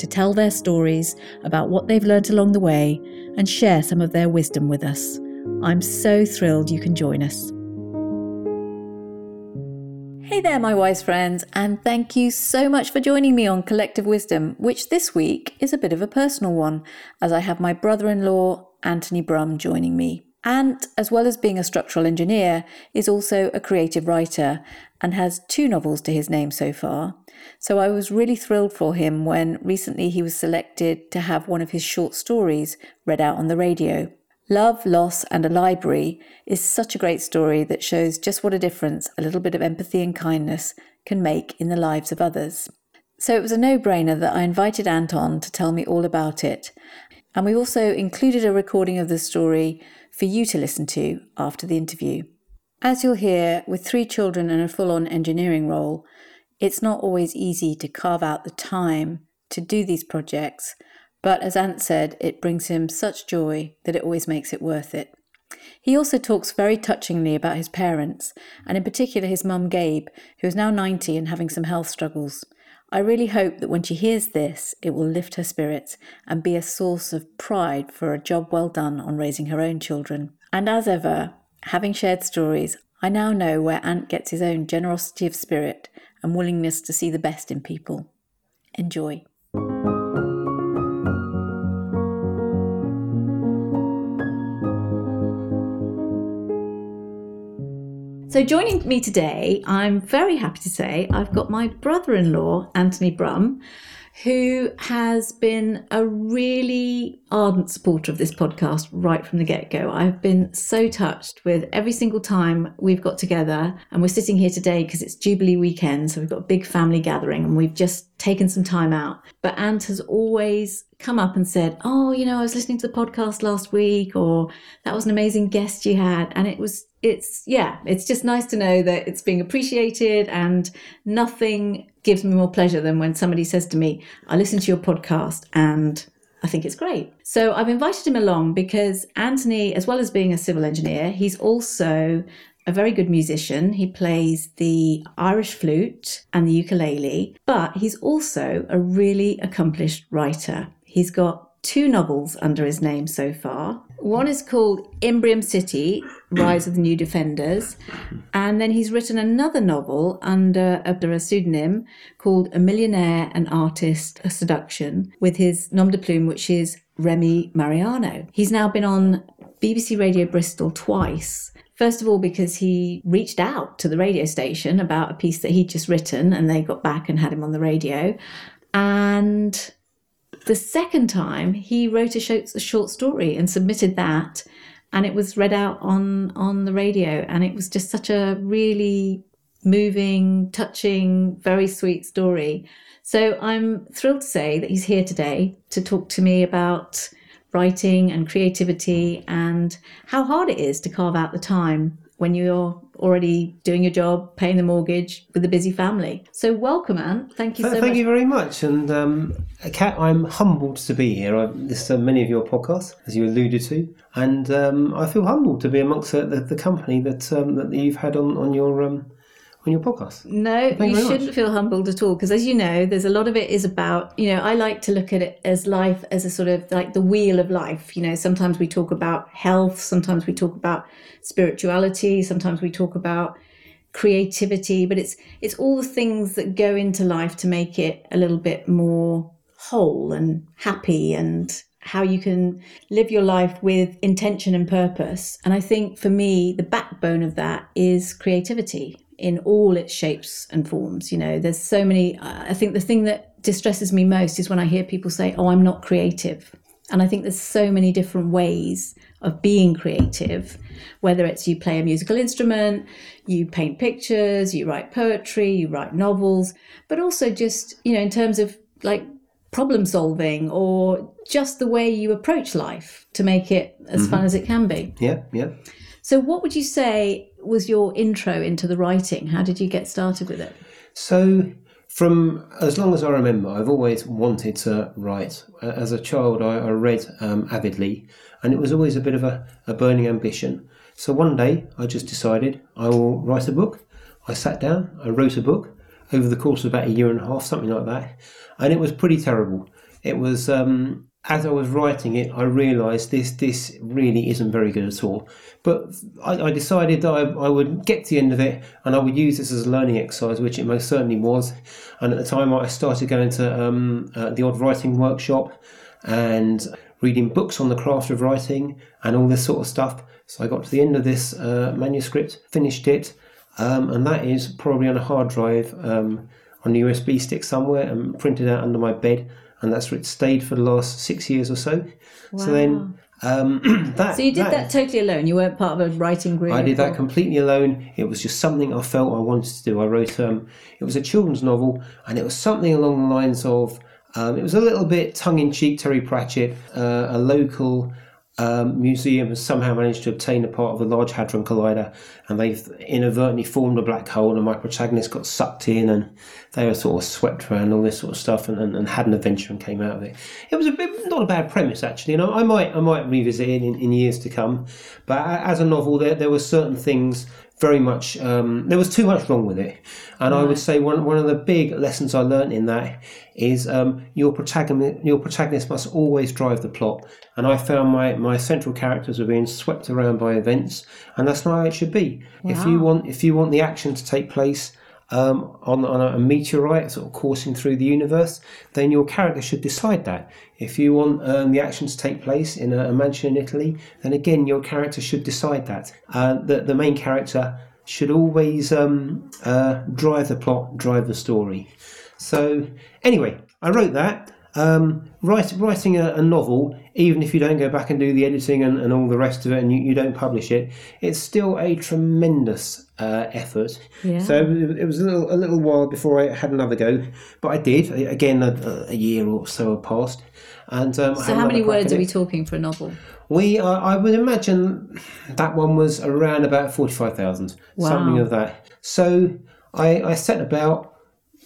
to tell their stories about what they've learnt along the way and share some of their wisdom with us. I'm so thrilled you can join us. Hey there, my wise friends, and thank you so much for joining me on Collective Wisdom, which this week is a bit of a personal one, as I have my brother in law, Anthony Brum, joining me. Ant, as well as being a structural engineer, is also a creative writer and has two novels to his name so far. So I was really thrilled for him when recently he was selected to have one of his short stories read out on the radio. Love, Loss, and a Library is such a great story that shows just what a difference a little bit of empathy and kindness can make in the lives of others. So it was a no brainer that I invited Anthony to tell me all about it. And we also included a recording of the story for you to listen to after the interview. As you'll hear, with three children and a full on engineering role, it's not always easy to carve out the time to do these projects, but as Ant said, it brings him such joy that it always makes it worth it. He also talks very touchingly about his parents, and in particular his mum Gabe, who is now 90 and having some health struggles. I really hope that when she hears this, it will lift her spirits and be a source of pride for a job well done on raising her own children. And as ever, having shared stories, I now know where Ant gets his own generosity of spirit and willingness to see the best in people. Enjoy. So, joining me today, I'm very happy to say I've got my brother in law, Anthony Brum, who has been a really ardent supporter of this podcast right from the get go. I've been so touched with every single time we've got together, and we're sitting here today because it's Jubilee weekend, so we've got a big family gathering and we've just taken some time out. But Ant has always come up and said, Oh, you know, I was listening to the podcast last week, or that was an amazing guest you had. And it was it's yeah it's just nice to know that it's being appreciated and nothing gives me more pleasure than when somebody says to me i listen to your podcast and i think it's great so i've invited him along because anthony as well as being a civil engineer he's also a very good musician. He plays the Irish flute and the ukulele, but he's also a really accomplished writer. He's got two novels under his name so far. One is called Imbrium City, Rise of the New Defenders. And then he's written another novel under, under a pseudonym called A Millionaire, an Artist, a Seduction, with his nom de plume, which is Remi Mariano. He's now been on BBC Radio Bristol twice. First of all, because he reached out to the radio station about a piece that he'd just written, and they got back and had him on the radio. And the second time, he wrote a short, a short story and submitted that, and it was read out on on the radio, and it was just such a really moving, touching, very sweet story. So I'm thrilled to say that he's here today to talk to me about writing and creativity and how hard it is to carve out the time when you're already doing your job, paying the mortgage with a busy family. So, welcome, Ant. Thank you so Thank much. you very much. And, um, Kat, I'm humbled to be here. I've listened to many of your podcasts, as you alluded to, and um, I feel humbled to be amongst the, the, the company that um, that you've had on, on your. Um, on your podcast. No, Thank you you shouldn't much. feel humbled at all because, as you know, there's a lot of it is about, you know, I like to look at it as life as a sort of like the wheel of life. You know, sometimes we talk about health, sometimes we talk about spirituality, sometimes we talk about creativity, but it's it's all the things that go into life to make it a little bit more whole and happy and how you can live your life with intention and purpose. And I think for me, the backbone of that is creativity in all its shapes and forms. You know, there's so many. I think the thing that distresses me most is when I hear people say, Oh, I'm not creative. And I think there's so many different ways of being creative, whether it's you play a musical instrument, you paint pictures, you write poetry, you write novels, but also just, you know, in terms of like problem solving or just the way you approach life to make it as mm-hmm. fun as it can be. Yeah, yeah. So, what would you say was your intro into the writing? How did you get started with it? So, from as long as I remember, I've always wanted to write. As a child, I, I read um, avidly, and it was always a bit of a, a burning ambition. So, one day, I just decided I will write a book. I sat down, I wrote a book over the course of about a year and a half, something like that, and it was pretty terrible. It was. Um, as I was writing it, I realised this this really isn't very good at all. But I, I decided that I, I would get to the end of it and I would use this as a learning exercise, which it most certainly was. And at the time, I started going to um, uh, the odd writing workshop and reading books on the craft of writing and all this sort of stuff. So I got to the end of this uh, manuscript, finished it, um, and that is probably on a hard drive um, on a USB stick somewhere and printed out under my bed and that's where it stayed for the last six years or so. So then, um, that So, you did that, totally alone. You weren't part of a writing group. I did that or- completely alone. It was just something I felt I wanted to do. I wrote um, it was a children's novel, and it was something along the lines of um, it was a little bit tongue in cheek. Terry Pratchett, uh, a local. Um, museum has somehow managed to obtain a part of the Large Hadron Collider, and they've inadvertently formed a black hole, and my protagonist got sucked in, and they were sort of swept around all this sort of stuff, and, and, and had an adventure and came out of it. It was a bit not a bad premise actually, and I, I might I might revisit it in, in years to come. But as a novel, there there were certain things very much um, there was too much wrong with it, and I would say one one of the big lessons I learnt in that is um, your protagonist your protagonist must always drive the plot. And I found my, my central characters were being swept around by events, and that's not how it should be. If you want if you want the action to take place um, on, on a meteorite sort of coursing through the universe, then your character should decide that. If you want um, the action to take place in a, a mansion in Italy, then again your character should decide that. Uh, the, the main character should always um, uh, drive the plot, drive the story. So anyway, I wrote that. Um, write, writing a, a novel, even if you don't go back and do the editing and, and all the rest of it, and you, you don't publish it, it's still a tremendous uh, effort. Yeah. So it was a little, a little while before I had another go, but I did. Again, a, a year or so passed, and um, So, how many words are we talking for a novel? We, uh, I would imagine that one was around about forty-five thousand, wow. something of that. So I, I set about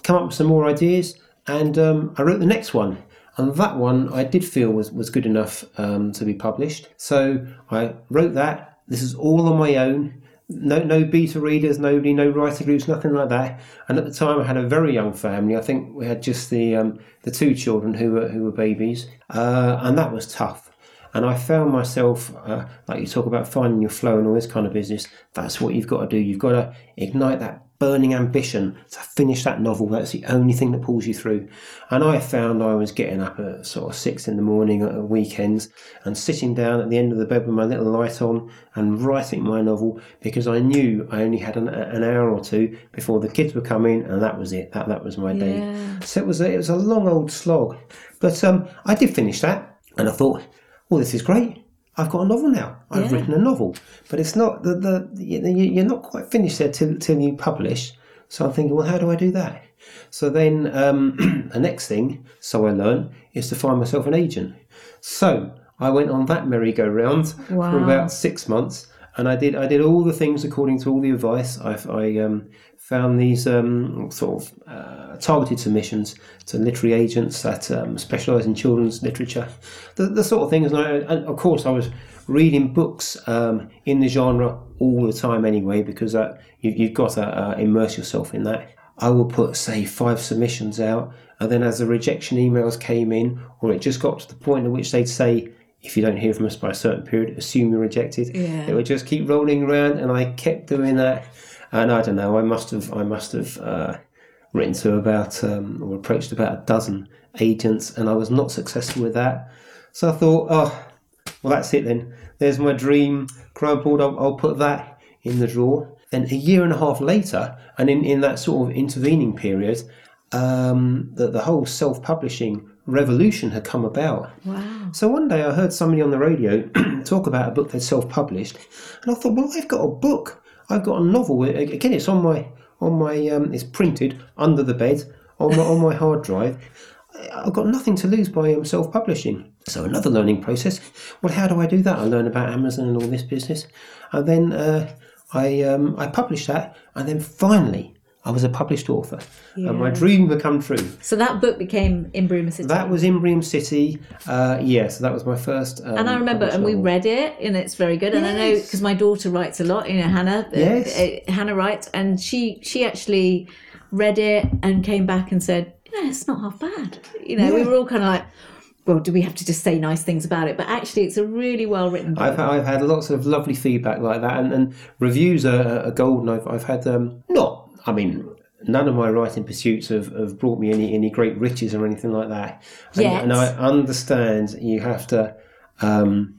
come up with some more ideas, and um, I wrote the next one. And that one I did feel was, was good enough um, to be published. So I wrote that. This is all on my own. No, no beta readers, nobody, no writer groups, nothing like that. And at the time, I had a very young family. I think we had just the um, the two children who were who were babies, uh, and that was tough. And I found myself, uh, like you talk about finding your flow and all this kind of business, that's what you've got to do. You've got to ignite that burning ambition to finish that novel. That's the only thing that pulls you through. And I found I was getting up at sort of six in the morning at weekends and sitting down at the end of the bed with my little light on and writing my novel because I knew I only had an, an hour or two before the kids come in and that was it. That, that was my day. So it was a, it was a long old slog. But um, I did finish that and I thought, well, this is great. I've got a novel now. I've Yeah. written a novel, but it's not the the you- you're not quite finished there till till you publish. So I'm thinking, well, how do I do that? So then um, the next thing, so I learned, is to find myself an agent. So I went on that merry-go-round for about six months, and I did I did all the things according to all the advice. I, I um, found these um, sort of uh, targeted submissions to literary agents that um, specialise in children's literature, the, the sort of things. And, and of course, I was reading books um, in the genre all the time anyway, because uh, you, you've got to uh, immerse yourself in that. I will put, say, five submissions out, and then as the rejection emails came in, or it just got to the point at which they'd say, if you don't hear from us by a certain period, assume you're rejected. Yeah. It would just keep rolling around, and I kept doing that. And I don't know, I must have, I must have uh, written to about um, or approached about a dozen agents, and I was not successful with that. So I thought, oh, well, that's it then. There's my dream crime board. I'll, I'll put that in the drawer. Then a year and a half later, and in, in that sort of intervening period, um, the, the whole self publishing revolution had come about. Wow. So one day I heard somebody on the radio talk about a book they'd self-published, and I thought, well, I've got a book. I've got a novel. Again, it's on my on my um, it's printed under the bed on my on my hard drive. I've got nothing to lose by um, self-publishing. So another learning process. Well, how do I do that? I learn about Amazon and all this business, and then uh, I um, I publish that, and then finally I was a published author, and my dream become true. So that book became In Imbrium City. That was In Imbrium City. Uh, yeah, so that was my first. Um, and I remember, and we read it, and it's very good. And I know because my daughter writes a lot. You know, Hannah. uh, Yes. uh, Hannah writes, and she she actually read it and came back and said, "You know, it's not half bad." You know, we were all kind of like, "Well, do we have to just say nice things about it?" But actually, it's a really well written book. I've, I've had lots of lovely feedback like that, and, and reviews are, are golden. I've, I've had um, not, I mean, none of my writing pursuits have, have brought me any, any great riches or anything like that. And, Yet. and I understand you have to. Um,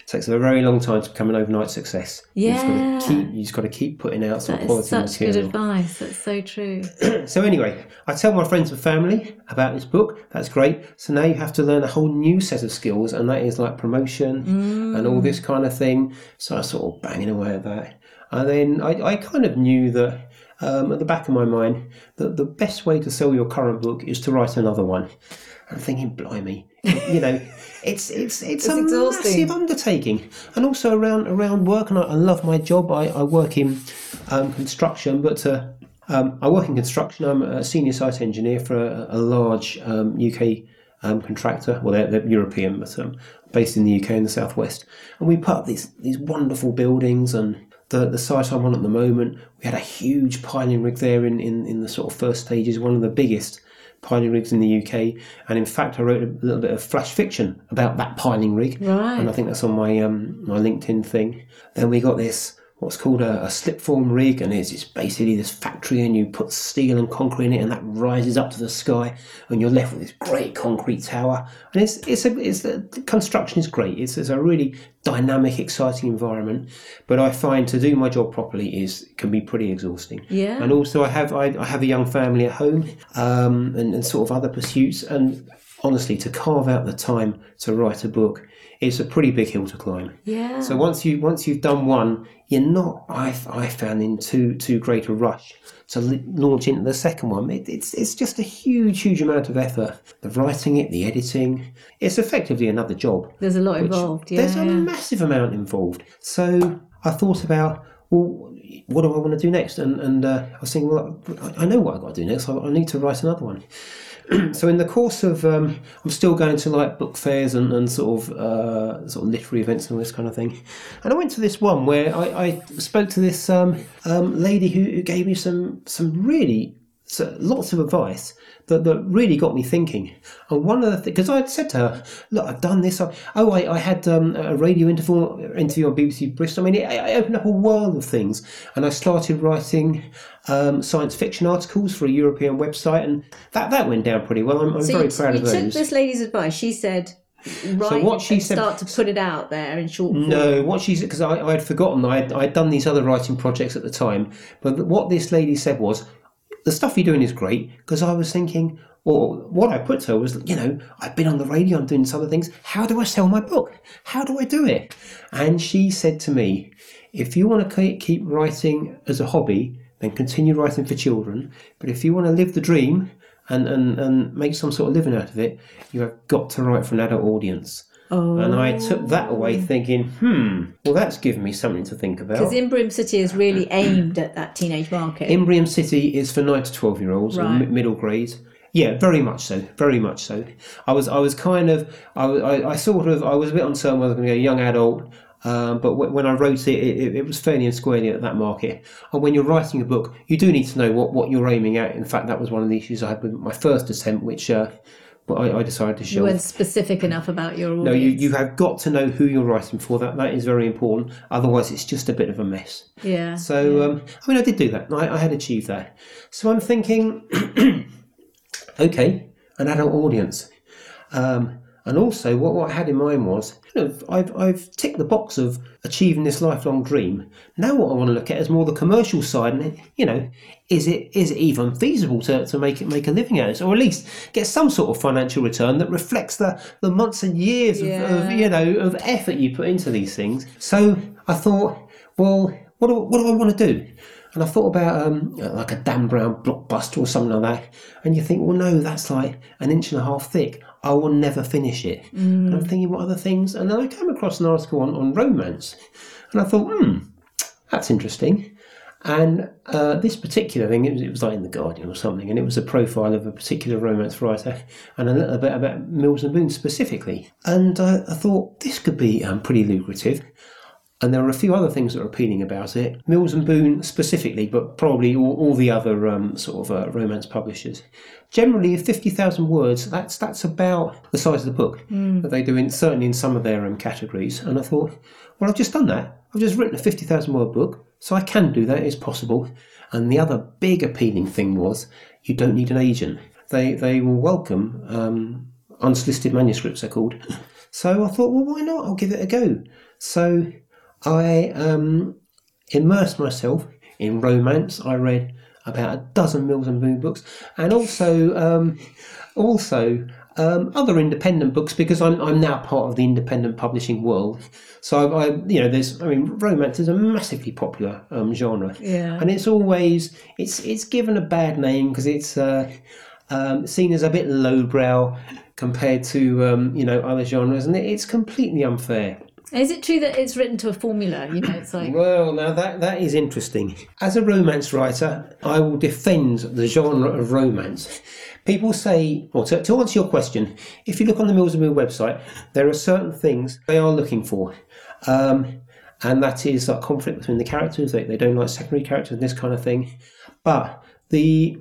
it takes a very long time to become an overnight success. You've got Yeah. to keep, you've got to keep putting out some That quality such good advice. That's so true. So anyway, I tell my friends and family about this book. That's great. So now you have to learn a whole new set of skills, and that is like promotion and all this kind of thing. So I was sort of banging away at that, and then I, I kind of knew that um, at the back of my mind that the best way to sell your current book is to write another one. I'm thinking, blimey, you know, it's it's it's, a exhausting. massive undertaking, and also around around work. And I, I love my job. I, I work in um, construction, but uh, um, I work in construction. I'm a senior site engineer for a, a large um, UK um, contractor. Well, they're, they're European, but um, based in the UK in the southwest. And we put up these these wonderful buildings and. The, the site I'm on at the moment, we had a huge piling rig there in, in, in the sort of first stages, one of the biggest piling rigs in the UK. And in fact, I wrote a little bit of flash fiction about that piling rig. Right. And I think that's on my um, my LinkedIn thing. Then we got this what's called a, a slipform rig, and it's, it's basically this factory, and you put steel and concrete in it, and that rises up to the sky, and you're left with this great concrete tower. And it's it's a it's a, the construction is great. It's, it's a really dynamic, exciting environment. But I find to do my job properly is can be pretty exhausting. Yeah. And also, I have I, I have a young family at home, um, and, and sort of other pursuits, and honestly, to carve out the time to write a book, it's a pretty big hill to climb. Yeah. So once you once you've done one, you're not. I I found in too too great a rush to l- launch into the second one. It, it's it's just a huge huge amount of effort. The writing it, the editing. It's effectively another job. There's a lot involved. Yeah. There's a massive amount involved. So I thought about well, what do I want to do next? And and uh, I was thinking, well, I I know what I've got to do next. I, I need to write another one. so in the course of, um, I'm still going to like book fairs and, and sort of uh, sort of literary events and all this kind of thing. And I went to this one where I, I spoke to this um, um, lady who, who gave me some some really so lots of advice that, that really got me thinking. And one of the things, because I had said to her, look, I've done this. I, oh, I, I had um, a radio interview, interview on BBC Bristol. I mean, it, I opened up a world of things. And I started writing um, science fiction articles for a European website. And that, that went down pretty well. I'm, I'm so very you, proud you of took this lady's advice. She said, "Write what she said- start to put it out there in short form." No, what she said, because I, I had forgotten, I had, I'd done these other writing projects at the time. But what this lady said was, the stuff you're doing is great, because I was thinking, or what I put to her was, you know, I've been on the radio, I'm doing some other things. How do I sell my book? How do I do it? And she said to me, if you want to keep- writing as a hobby, then continue writing for children. But if you want to live the dream and, and, and make some sort of living out of it, you have got to write for an adult audience. Oh. And I took that away thinking, hmm, well, that's given me something to think about. Because Imbrium City is really aimed at that teenage market. Imbrium City is for 9 to 12 year olds, Right. mi- middle grade. Yeah, very much so. Very much so. I was, I was kind of, I, I, I sort of, I was a bit uncertain whether I was going to be a young adult, um, but w- when I wrote it, it, it- it was fairly and squarely at that market. And when you're writing a book, you do need to know what, what you're aiming at. In fact, that was one of the issues I had with my first attempt, which uh, but I, I decided to show you weren't specific enough about your audience. No, you, you have got to know who you're writing for. That that is very important. Otherwise, it's just a bit of a mess. yeah. So, um, I mean, I did do that. I, I had achieved that. So I'm thinking, okay, an adult audience. Um, and also, what, what I had in mind was, you know, I've, I've ticked the box of achieving this lifelong dream. Now, what I want to look at is more the commercial side, and you know, is it is it even feasible to, to make it make a living out of it, or at least get some sort of financial return that reflects the, the months and years of, of you know of effort you put into these things. So I thought, well, what do, what do I want to do? And I thought about um, like a Dan Brown blockbuster or something like that. And you think, well, no, that's like an inch and a half thick. I will never finish it. Mm. And I'm thinking, what other things? And then I came across an article on, on romance. And I thought, hmm, that's interesting. And uh, this particular thing, it was, it was, like in The Guardian or something, and it was a profile of a particular romance writer and a little bit about Mills and Boon specifically. And uh, I thought this could be um, pretty lucrative. And there are a few other things that are appealing about it. Mills and Boon specifically, but probably all, all the other um, sort of uh, romance publishers. Generally, 50,000 words, that's that's about the size of the book mm. that they do, in, certainly in some of their um, categories. And I thought, well, I've just done that. I've just written a 50,000 word book, so I can do that, it's possible. And the other big appealing thing was you don't need an agent. They, they will welcome um, unsolicited manuscripts, they're called. So I thought, well, why not? I'll give it a go. So I um, immersed myself in romance. I read about a dozen Mills and Boon books, and also um, also um, other independent books because I'm, I'm now part of the independent publishing world. So I, I you know, there's I mean, romance is a massively popular um, genre, yeah, and it's always it's it's given a bad name because it's uh, um, seen as a bit lowbrow compared to um, you know other genres, and it's completely unfair. Is it true that it's written to a formula? You know, it's like. Well, now that that is interesting. As a romance writer, I will defend the genre of romance. People say, or to, to answer your question, if you look on the Mills and Boon website, there are certain things they are looking for. Um, and that is like conflict between the characters. They, they don't like secondary characters and this kind of thing. But the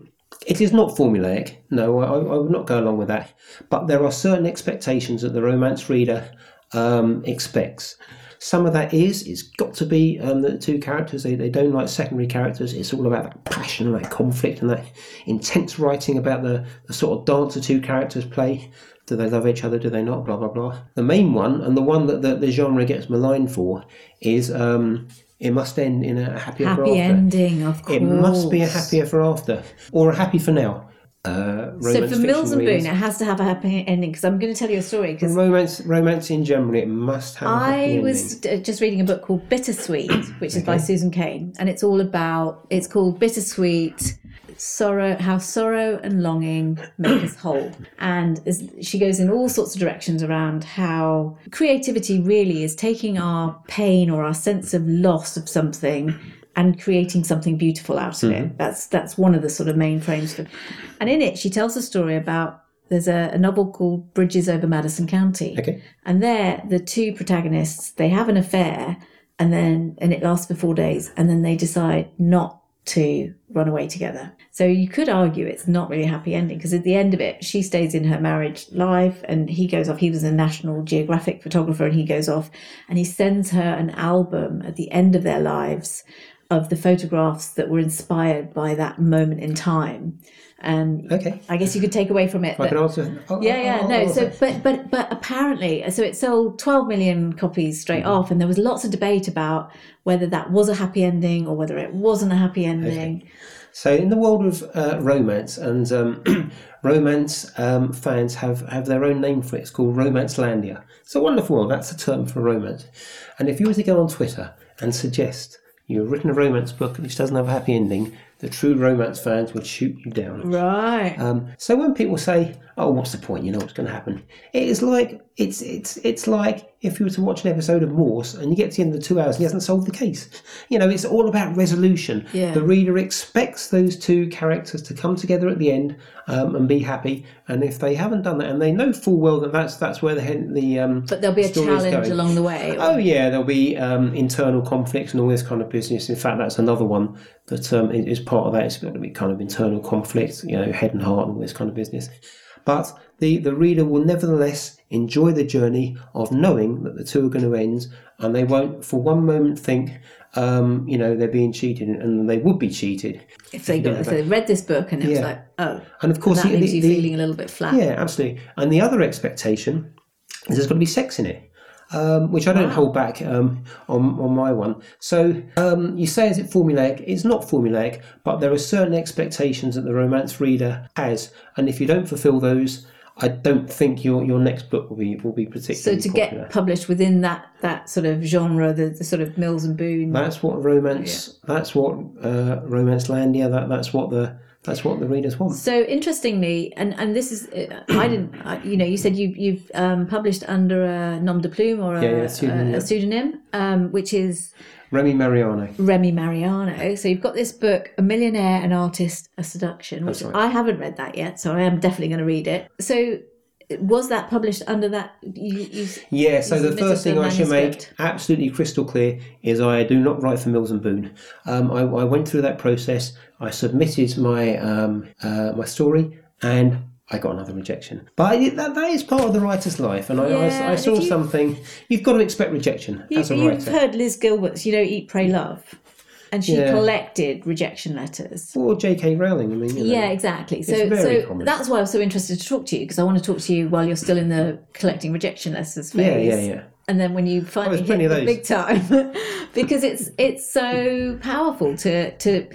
it is not formulaic. No, I, I would not go along with that. But there are certain expectations that the romance reader um, expects. Some of that is, it's got to be um, the two characters, they, they don't like secondary characters. It's all about that passion and that conflict and that intense writing about the, the sort of dance the two characters play. Do they love each other? Do they not? Blah, blah, blah. The main one, and the one that the, the genre gets maligned for, is um, it must end in a happy, happy ever after. ending, of course. It must be a happy ever after, or a happy for now. Uh, so for Mills and Boon, it has to have a happy ending because I'm going to tell you a story. Because romance, romance in general, it must have. I was just reading a book called Bittersweet, which is by Susan Cain, and it's all about. It's called Bittersweet sorrow how sorrow and longing make us whole and she goes in all sorts of directions around how creativity really is taking our pain or our sense of loss of something and creating something beautiful out of mm-hmm. it. That's that's one of the sort of main frames for. And in it, she tells a story about there's a, a, novel called Bridges over Madison County. Okay. And there, the two protagonists they have an affair, and then and it lasts for four days, and then they decide not to run away together. So you could argue it's not really a happy ending because at the end of it, she stays in her marriage life and he goes off. He was a National Geographic photographer and he goes off and he sends her an album at the end of their lives of the photographs that were inspired by that moment in time. And okay. I guess you could take away from it. Can also. Oh, yeah, yeah, oh, no. So, but but but apparently, so it sold 12 million copies straight mm-hmm. off, and there was lots of debate about whether that was a happy ending or whether it wasn't a happy ending. Okay. So, in the world of uh, romance, and um, romance um, fans have, have their own name for it. It's called Romancelandia. It's a wonderful world. That's a term for romance. And if you were to go on Twitter and suggest you've written a romance book which doesn't have a happy ending, the true romance fans would shoot you down. Right. Um, so when people say, "Oh, what's the point? You know what's going to happen," it is like it's it's it's like if you were to watch an episode of Morse and you get to the end of the two hours and he hasn't solved the case. You know, it's all about resolution. Yeah. The reader expects those two characters to come together at the end um, and be happy. And if they haven't done that, and they know full well that that's that's where the the um, but there'll be a challenge along the way. Or... Oh yeah, there'll be um, internal conflicts and all this kind of business. In fact, that's another one that um, is part of that. It's going to be kind of internal conflict, you know, head and heart and all this kind of business. But the, the reader will nevertheless enjoy the journey of knowing that the two are going to end and they won't for one moment think, um, you know, they're being cheated and they would be cheated. If they, got, if they read this book and it yeah. was like, oh, and of course, and that the, leaves the, you feeling a little bit flat. Yeah, absolutely. And the other expectation is there's going to be sex in it um, which I don't hold back um, on, on my one. So um, you say, is it formulaic? It's not formulaic, but there are certain expectations that the romance reader has, and if you don't fulfil those, I don't think your your next book will be will be particularly. So to popular. get published within that that sort of genre, the, the sort of Mills and Boon. That's what romance. That's what uh, Romancelandia. That that's what the that's what the readers want. So interestingly, and and this is, uh, I didn't, I, you know, you said you you've um, published under a nom de plume or a, Yeah, yeah, pseudonym, a, yeah. a pseudonym, um, which is Remi Mariano. Remi Mariano. So you've got this book, A Millionaire, an Artist, a Seduction, which right. I haven't read that yet, so I am definitely going to read it. So was that published under that? You, you, Yeah, so the first thing I should make absolutely crystal clear is I do not write for Mills and Boon. Um, I, I went through that process. I submitted my um, uh, my story, and I got another rejection. But that, that is part of the writer's life, and I, Yeah, I, I saw you- something. You've got to expect rejection You, as a writer. you've heard Liz Gilbert's, you know, Eat, Pray, Love, and she Yeah. collected rejection letters. Or J.K. Rowling. I mean, you know. Yeah, exactly. So, so common. that's why I was so interested to talk to you because I want to talk to you while you're still in the collecting rejection letters phase. yeah, yeah, yeah. And then when you finally there's hit the big time, because it's it's so powerful to to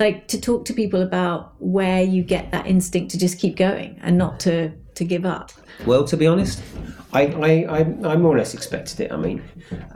like to talk to people about where you get that instinct to just keep going and not to to give up. Well, to be honest, I, I, I, I more or less expected it. I mean,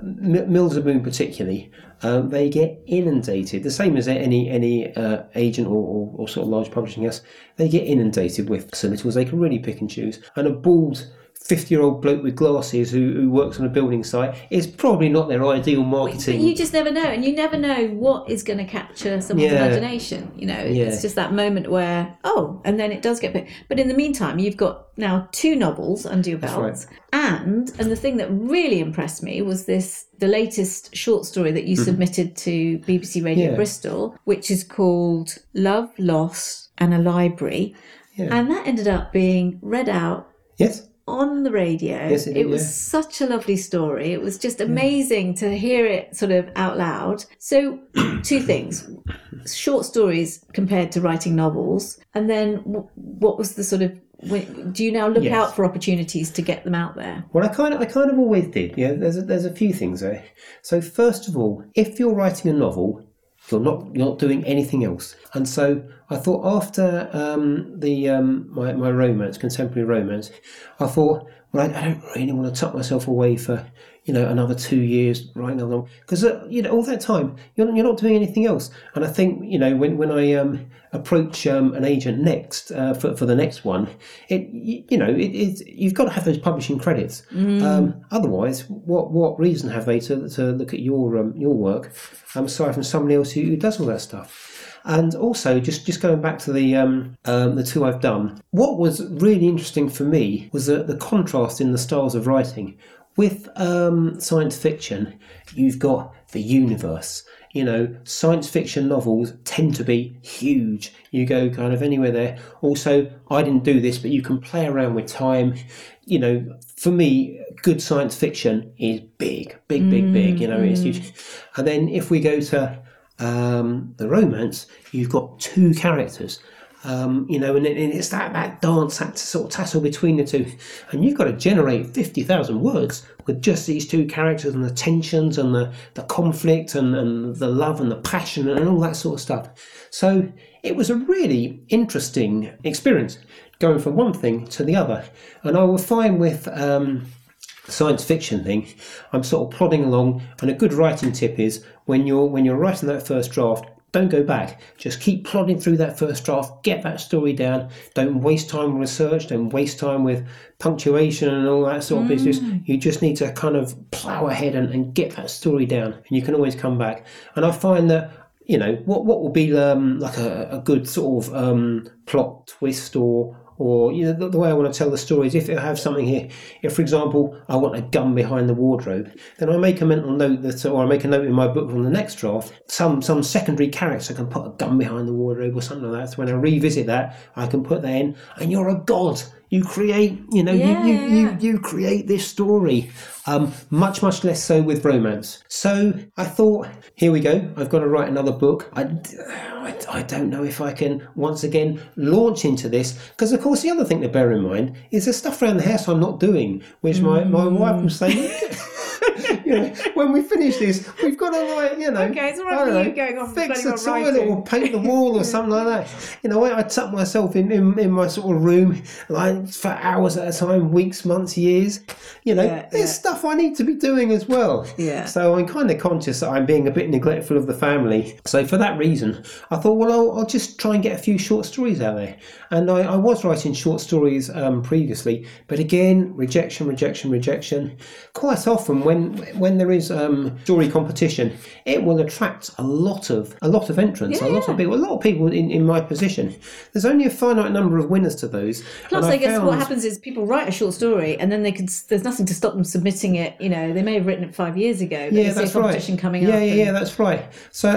M- Mills and Boon particularly, um, they get inundated, the same as any any uh, agent or, or, or sort of large publishing house, they get inundated with submittals. They can really pick and choose. And a bald 50 year old bloke with glasses who, who works on a building site is probably not their ideal marketing. But you just never know, and you never know what is going to capture someone's Yeah. imagination. You know, Yeah. it's just that moment where oh, and then it does get picked. But in the meantime, you've got now two novels under your belt, right. and and the thing that really impressed me was this the latest short story that you mm. submitted to BBC Radio. Yeah. Bristol, which is called Love, Loss, and a Library, and that ended up being read out yes? On the radio. Yes, it did, was yeah. such a lovely story. It was just amazing to hear it sort of out loud. So, two things short stories compared to writing novels. And then, what was the sort of do you now look Yes. out for opportunities to get them out there? Well, I kind of, I kind of always did. Yeah, there's a, there's a few things there. So first of all, if you're writing a novel, you're not you're not doing anything else. And so I thought after um, the um, my my romance, contemporary romance, I thought, well, I, I don't really want to tuck myself away for you know another two years right? another because uh, you know all that time you're not, you're not doing anything else. And I think you know when when I um, approach um, an agent next uh, for for the next one, it you, know it, it you've got to have those publishing credits. Um, otherwise, what what reason have they to, to look at your um, your work um, aside from somebody else who, who does all that stuff? And also, just, just going back to the um, um, the two I've done, what was really interesting for me was the, the contrast in the styles of writing. With um, science fiction, you've got the universe. You know, science fiction novels tend to be huge. You go kind of anywhere there. Also, I didn't do this, but you can play around with time. You know, for me, good science fiction is big, big, big, big. You know, it's huge. And then if we go to um, the romance, you've got two characters. Um, you know, and, and it's that, that dance, that sort of tassel between the two. And you've got to generate 50,000 words with just these two characters and the tensions and the, the conflict and, and the love and the passion and all that sort of stuff. So it was a really interesting experience going from one thing to the other. And I will find with. Um, science fiction thing, I'm sort of plodding along. And a good writing tip is when you're when you're writing that first draft, don't go back. Just keep plodding through that first draft. Get that story down. Don't waste time with research. Don't waste time with punctuation and all that sort of business. You just need to kind of plow ahead and, and get that story down. And you can always come back. And I find that you know what what will be um, like a, a good sort of um, plot twist or or you know the, the way I want to tell the story is if I have something here, if for example I want a gun behind the wardrobe, then I make a mental note that, or I make a note in my book from the next draft, some some secondary character can put a gun behind the wardrobe or something like that. So when I revisit that, I can put that in, and you're a god. You create, you know, Yeah, you, you, yeah. you you create this story. Um, much much less so with romance. So I thought, here we go. I've got to write another book. I, I, I don't know if I can once again launch into this because of course the other thing to bear in mind is the stuff around the house I'm not doing, which my, my wife was saying. you know, when we finish this, we've got to like, you know, Okay, it's all right don't you know, going off fix the toilet writing. or paint the wall or something like that. You know, I, I tuck myself in, in in my sort of room like for hours at a time, weeks, months, years. You know, Yeah, there's yeah. stuff I need to be doing as well. Yeah. So I'm kind of conscious that I'm being a bit neglectful of the family. So for that reason, I thought, well, I'll, I'll just try and get a few short stories out there. And I, I was writing short stories um, previously, but again, rejection, rejection, rejection. Quite often, when when there is um, story competition, it will attract a lot of a lot of entrants, a lot Yeah. of people, a lot of people in, in my position. There's only a finite number of winners to those. Plus, and I guess what happens is people write a short story, and then they can. There's nothing to stop them submitting it. You know, they may have written it five years ago, but Yeah, they a that's right. competition coming yeah, up. Yeah, and- yeah, that's right. So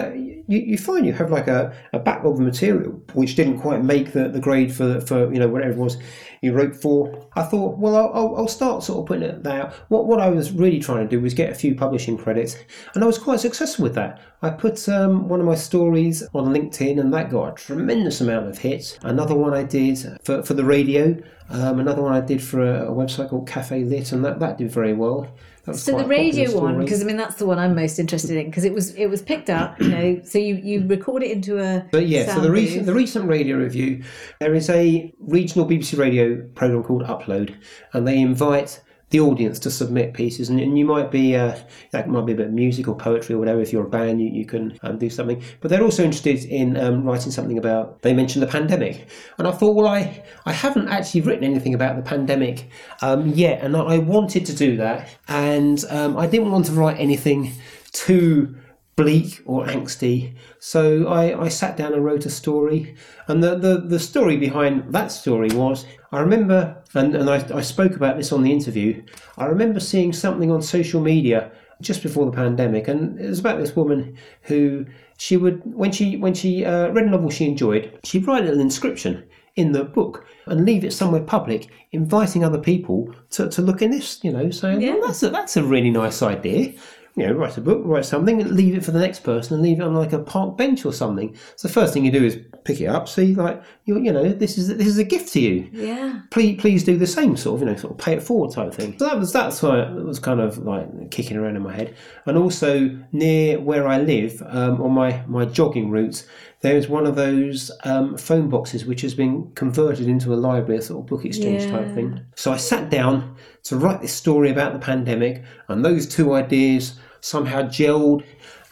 you, you find you have like a, a backlog of material which didn't quite make the, the grade for for you know whatever it was you wrote for. I thought, well, I'll, I'll, start sort of putting it out. What what I was really trying to do was get a few publishing credits, and I was quite successful with that. I put um, one of my stories on LinkedIn, and that got a tremendous amount of hits. Another one I did for, for the radio. Um, another one I did for a, a website called Cafe Lit, and that, that did very well. So the radio one, because I mean that's the one I'm most interested in, because it was it was picked up. You know, so you you record it into a. But yeah, so the booth. recent the recent radio review, there is a regional BBC Radio program called Upload, and they invite the audience to submit pieces, and, and you might be uh, that might be a bit of music or poetry or whatever. If you're a band, you, you can um, do something. But they're also interested in um, writing something about. They mentioned the pandemic, and I thought, well, I I haven't actually written anything about the pandemic um, yet, and I, I wanted to do that, and um, I didn't want to write anything too bleak or angsty. So I, I sat down and wrote a story. And the, the, the story behind that story was I remember, and, and I, I spoke about this on the interview, I remember seeing something on social media just before the pandemic, and it was about this woman who she would, when she, when she uh, read a novel she enjoyed, she'd write an inscription in the book and leave it somewhere public, inviting other people to, to look in this, you know, saying, Yeah. well, that's a, that's a really nice idea you know, write a book, write something, and leave it for the next person, and leave it on like a park bench or something. So the first thing you do is pick it up, see, like you, you know, this is this is a gift to you. Yeah. Please, please do the same sort of, you know, sort of pay it forward type thing. So that was that's why it was kind of like kicking around in my head. And also near where I live, um, on my my jogging routes, there is one of those um, phone boxes which has been converted into a library, a sort of book exchange type Yeah. thing. So I sat down to write this story about the pandemic, and those two ideas somehow gelled,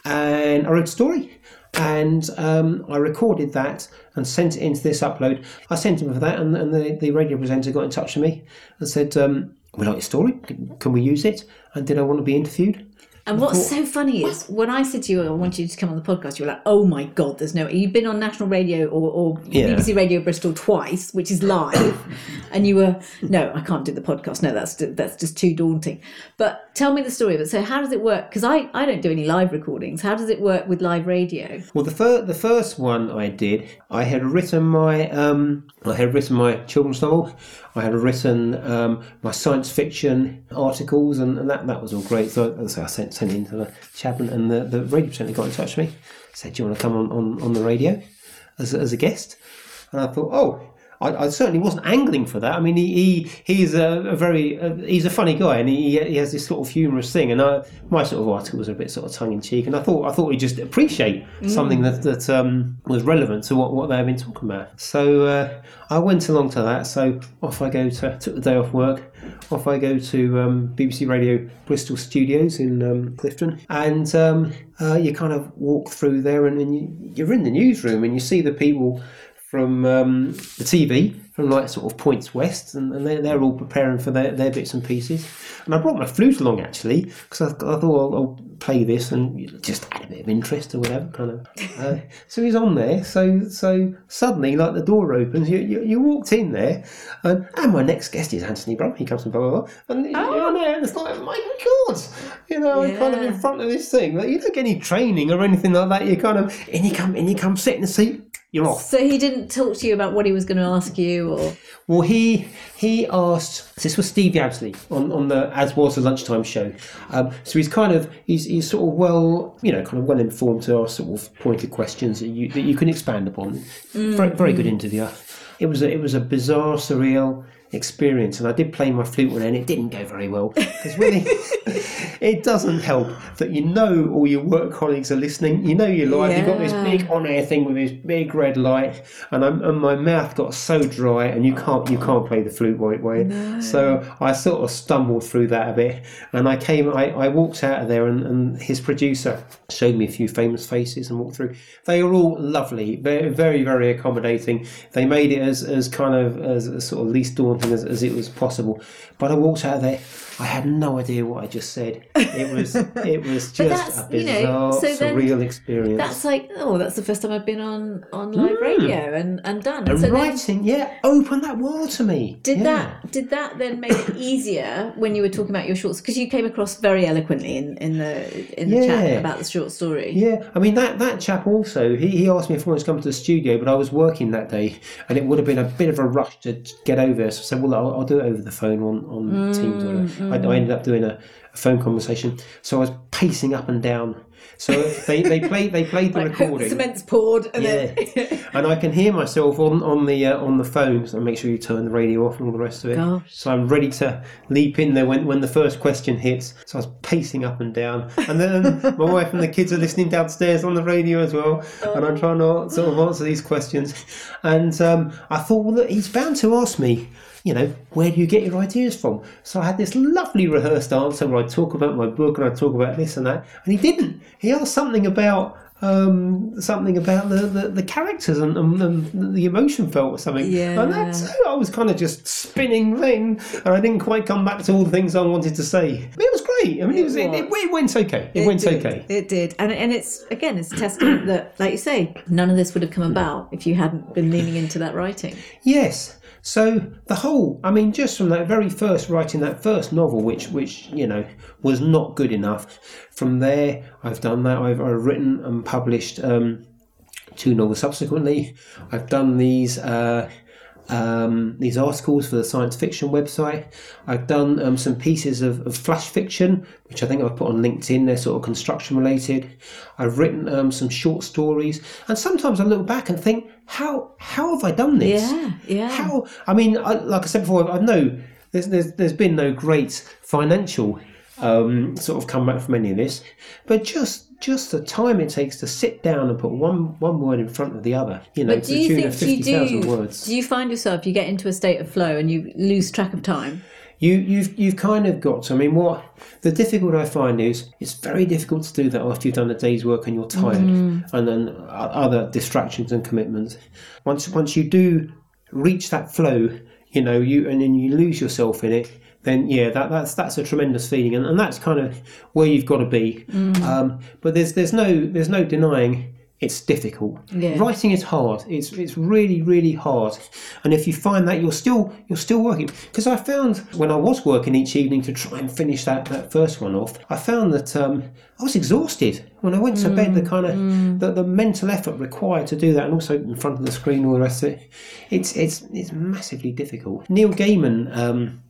and I wrote a story. And um, I recorded that and sent it into this upload. I sent him for that, and, and the, the radio presenter got in touch with me and said, um, "We like your story. Can, can we use it? And did I want to be interviewed?" And what's so funny is when I said to you, I want you to come on the podcast, you were like, oh my God, there's no. You've been on national radio or, or Yeah. BBC Radio Bristol twice, which is live. and you were, no, I can't do the podcast. No, that's that's just too daunting. But tell me the story of it. So, how does it work? Because I, I don't do any live recordings. How does it work with live radio? Well, the first the first one I did, I had written my um, I had written my children's novel. I had written um, my science fiction articles, and, and that, that was all great. So, as I sent sent it into the chap, and, and the, the radio presenter got in touch with me. Said, "Do you want to come on, on, on the radio as, as a guest?" And I thought, "Oh." I, I certainly wasn't angling for that. I mean, he, he he's a, a very uh, he's a funny guy, and he, he has this sort of humorous thing. And I, my sort of articles are a bit sort of tongue in cheek, and I thought I thought he'd just appreciate something that that um, was relevant to what, what they've been talking about. So uh, I went along to that. So off I go to took the day off work. Off I go to um, BBC Radio Bristol Studios in um, Clifton, and um, uh, you kind of walk through there, and, and you, you're in the newsroom, and you see the people from um, the TV, from like sort of points west, and, and they're, they're all preparing for their, their bits and pieces. And I brought my flute along actually, because I, I thought I'll, I'll play this and just add a bit of interest or whatever, kind of. Uh, so he's on there. So so suddenly, like the door opens, you, you, you walked in there, and, and my next guest is Anthony Brum. He comes from blah blah blah, and you're on there, and it's like, my God, you know, I'm kind of in front of this thing. Like, you don't get any training or anything like that. You kind of, and you come, and you come sit in the seat. You're off. So, he didn't talk to you about what he was going to ask you, or. Well, he he asked. This was Steve Yabsley on, on the as was the lunchtime show. Um, so he's kind of he's, he's sort of well you know kind of well informed to ask sort of pointed questions that you that you can expand upon. Very very good interviewer. It was a, it was a bizarre, surreal experience, and I did play my flute one, and it didn't go very well because really it doesn't help that you know all your work colleagues are listening. You know you're live. You've got this big on air thing with this big red light, and, I'm, and my mouth got so dry, and you can't you can't play the flute right way. So I sort of stumbled through that a bit, and I came. I, I walked out of there, and, and his producer showed me a few famous faces and walked through. They were all lovely, very very very accommodating. They made it as, as kind of as, as sort of least daunting as, as it was possible. But I walked out of there. I had no idea what I just said. It was it was just a you bizarre, know, so then surreal experience. That's like, oh, that's the first time I've been on on live radio and, and done. Mm. and so then, writing, yeah, open that world to me. did yeah. that did that then make it easier when you were talking about your shorts? Because you came across very eloquently in, in the in the Yeah. chat about the short story. Yeah, I mean that that chap also. He, he asked me if I wanted to come to the studio, but I was working that day, and it would have been a bit of a rush to get over. So said, "Well, I'll, I'll do it over the phone on on Teams." Or whatever. I, I ended up doing a, a phone conversation, so I was pacing up and down. So they, they played they played the Like, recording. cement's poured and Yeah, then and I can hear myself on on the uh, on the phone. So make sure you turn the radio off and all the rest of it. Gosh. So I'm ready to leap in there when when the first question hits. So I was pacing up and down, and then my wife and the kids are listening downstairs on the radio as well, and I'm trying to sort of answer these questions. And um, I thought, well, look, he's bound to ask me. You know, where do you get your ideas from? So I had this lovely rehearsed answer where I talk about my book and I talk about this and that, and he didn't. He asked something about um, something about the, the, the characters and, and, and the emotion felt or something. Yeah. And that's I was kind of just spinning then, and I didn't quite come back to all the things I wanted to say. But it was great. I mean, it, was, it, it, it went okay. It, went did. okay. It did, and and it's again, it's a testament that, like you say, none of this would have come about if you hadn't been leaning into that writing. Yes. So the whole, I mean, just from that very first writing that first novel, which which you know was not good enough. From there, I've done that. I've, I've written and published um, two novels subsequently. I've done these. Uh, um, these articles for the science fiction website. I've done um, some pieces of, of flash fiction, which I think I've put on LinkedIn. They're sort of construction related. I've written um, some short stories, and sometimes I look back and think, how how have I done this? Yeah, yeah. How? I mean, I, like I said before, I know there's there's, there's been no great financial um, sort of comeback from any of this, but just just the time it takes to sit down and put one one word in front of the other, you know, But to do you tune think you fifty thousand do? words. Do you find yourself you get into a state of flow and you lose track of time? You, you've you've kind of got to. I mean, what the difficult I find is it's very difficult to do that after you've done a day's work and you're tired, mm. and then other distractions and commitments. Once once you do reach that flow, you know, you and then you lose yourself in it. Then yeah, that, that's that's a tremendous feeling, and, and that's kind of where you've got to be. Um, but there's there's no there's no denying it's difficult. Yeah. Writing is hard. It's it's really really hard. And if you find that you're still you're still working, because I found when I was working each evening to try and finish that, that first one off, I found that um, I was exhausted when I went to bed. The kind of the, the mental effort required to do that, and also in front of the screen, all the rest of it, it's it's it's massively difficult. Neil Gaiman. Um,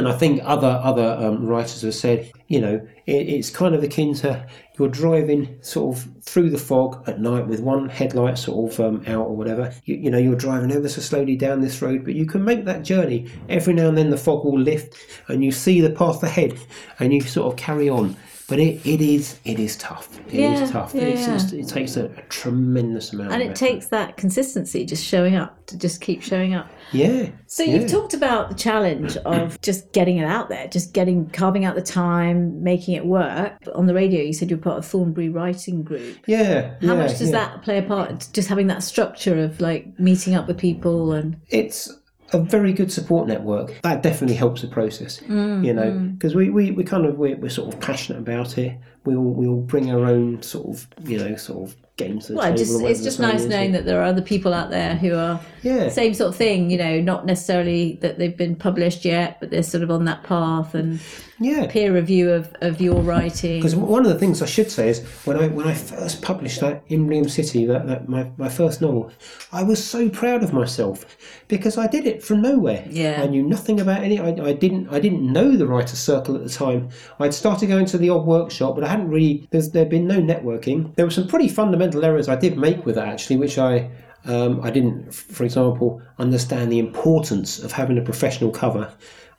and I think other other um, writers have said, you know, it, it's kind of akin to you're driving sort of through the fog at night with one headlight sort of um, out or whatever. You, you know, you're driving ever so slowly down this road, but you can make that journey. Every now and then the fog will lift, and you see the path ahead, and you sort of carry on. But it, it is it is tough. It is Yeah, tough. yeah, it takes a, a tremendous amount. And it effort. takes that consistency, just showing up, to just keep showing up. yeah. So you've talked about the challenge of just getting it out there, just getting carving out the time, making it work. But on the radio, you said you're part of Thornbury Writing Group. Yeah. How much does that play a part? Just having that structure of like meeting up with people and it's a very good support network. That definitely helps the process, Mm, you know, because we, we, we kind of we're, we're sort of passionate about it. We all we all bring our own sort of you know sort of games to the well, table. just it's just nice knowing that there are other people out there who are yeah same sort of thing. You know, not necessarily that they've been published yet, but they're sort of on that path and yeah. peer review of, of your writing. Because one of the things I should say is when I when I first published that Imbrium City, that, that my, my first novel, I was so proud of myself because I did it from nowhere. Yeah. I knew nothing about any. I, I didn't I didn't know the writers' circle at the time. I'd started going to the odd workshop, but I hadn't really. There's there'd been no networking. There were some pretty fundamental errors I did make with it actually, which I. Um, I didn't, for example, understand the importance of having a professional cover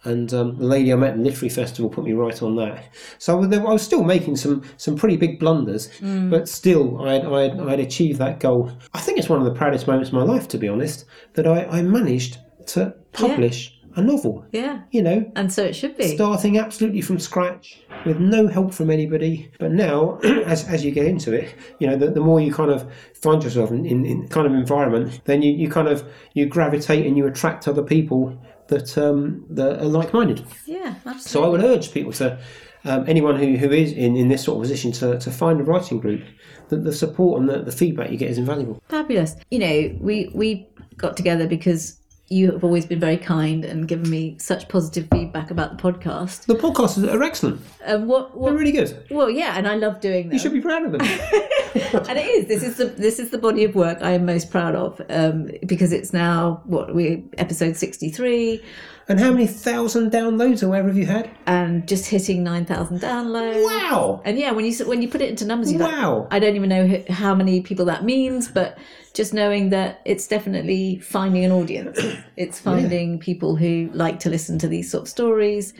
And um, the lady I met at the literary festival put me right on that. So I was- still making some some pretty big blunders, but still I'd, I'd, I'd achieved that goal. I think it's one of the proudest moments of my life, to be honest, that I, I managed to publish a novel. Yeah. You know, And so it should be. starting absolutely from scratch with no help from anybody. But now, as, as you get into it, you know, the, the more you kind of find yourself in, in, in kind of environment, then you, you kind of you gravitate and you attract other people that um, that are like-minded. Yeah, absolutely. So I would urge people to. Um, anyone who, who is in, in this sort of position to, to find a writing group, the, the support and the, the feedback you get is invaluable. Fabulous. You know, we we got together because you have always been very kind and given me such positive feedback about the podcast. The podcasts are excellent. And what, They're really good. well, yeah, and I love doing them. You should be proud of them. and it is. This is the this is the body of work I am most proud of um, because it's now what we episode sixty three and how many thousand downloads or where have you had? and just hitting nine thousand downloads. Wow! And yeah, when you when you put it into numbers, you're like, Wow. I don't even know how many people that means, but just knowing that it's definitely finding an audience. It's finding people who like to listen to these sort of stories.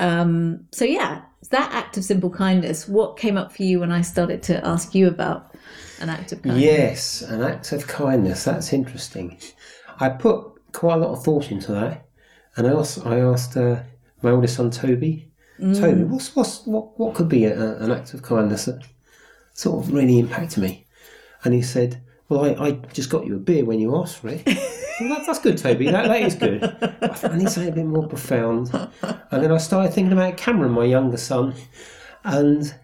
Um, so yeah, that act of simple kindness. What came up for you when I started to ask you about an act of kindness? Yes, an act of kindness. That's interesting. I put quite a lot of thought into that, and I asked, I asked uh, my oldest son Toby. Toby, what's, what's what what could be a, an act of kindness that sort of really impacted me? And he said, "Well, I, I just got you a beer when you asked for it." well, that, that's good, Toby. That, that is good. I need something a bit more profound. And then I started thinking about Cameron, my younger son, and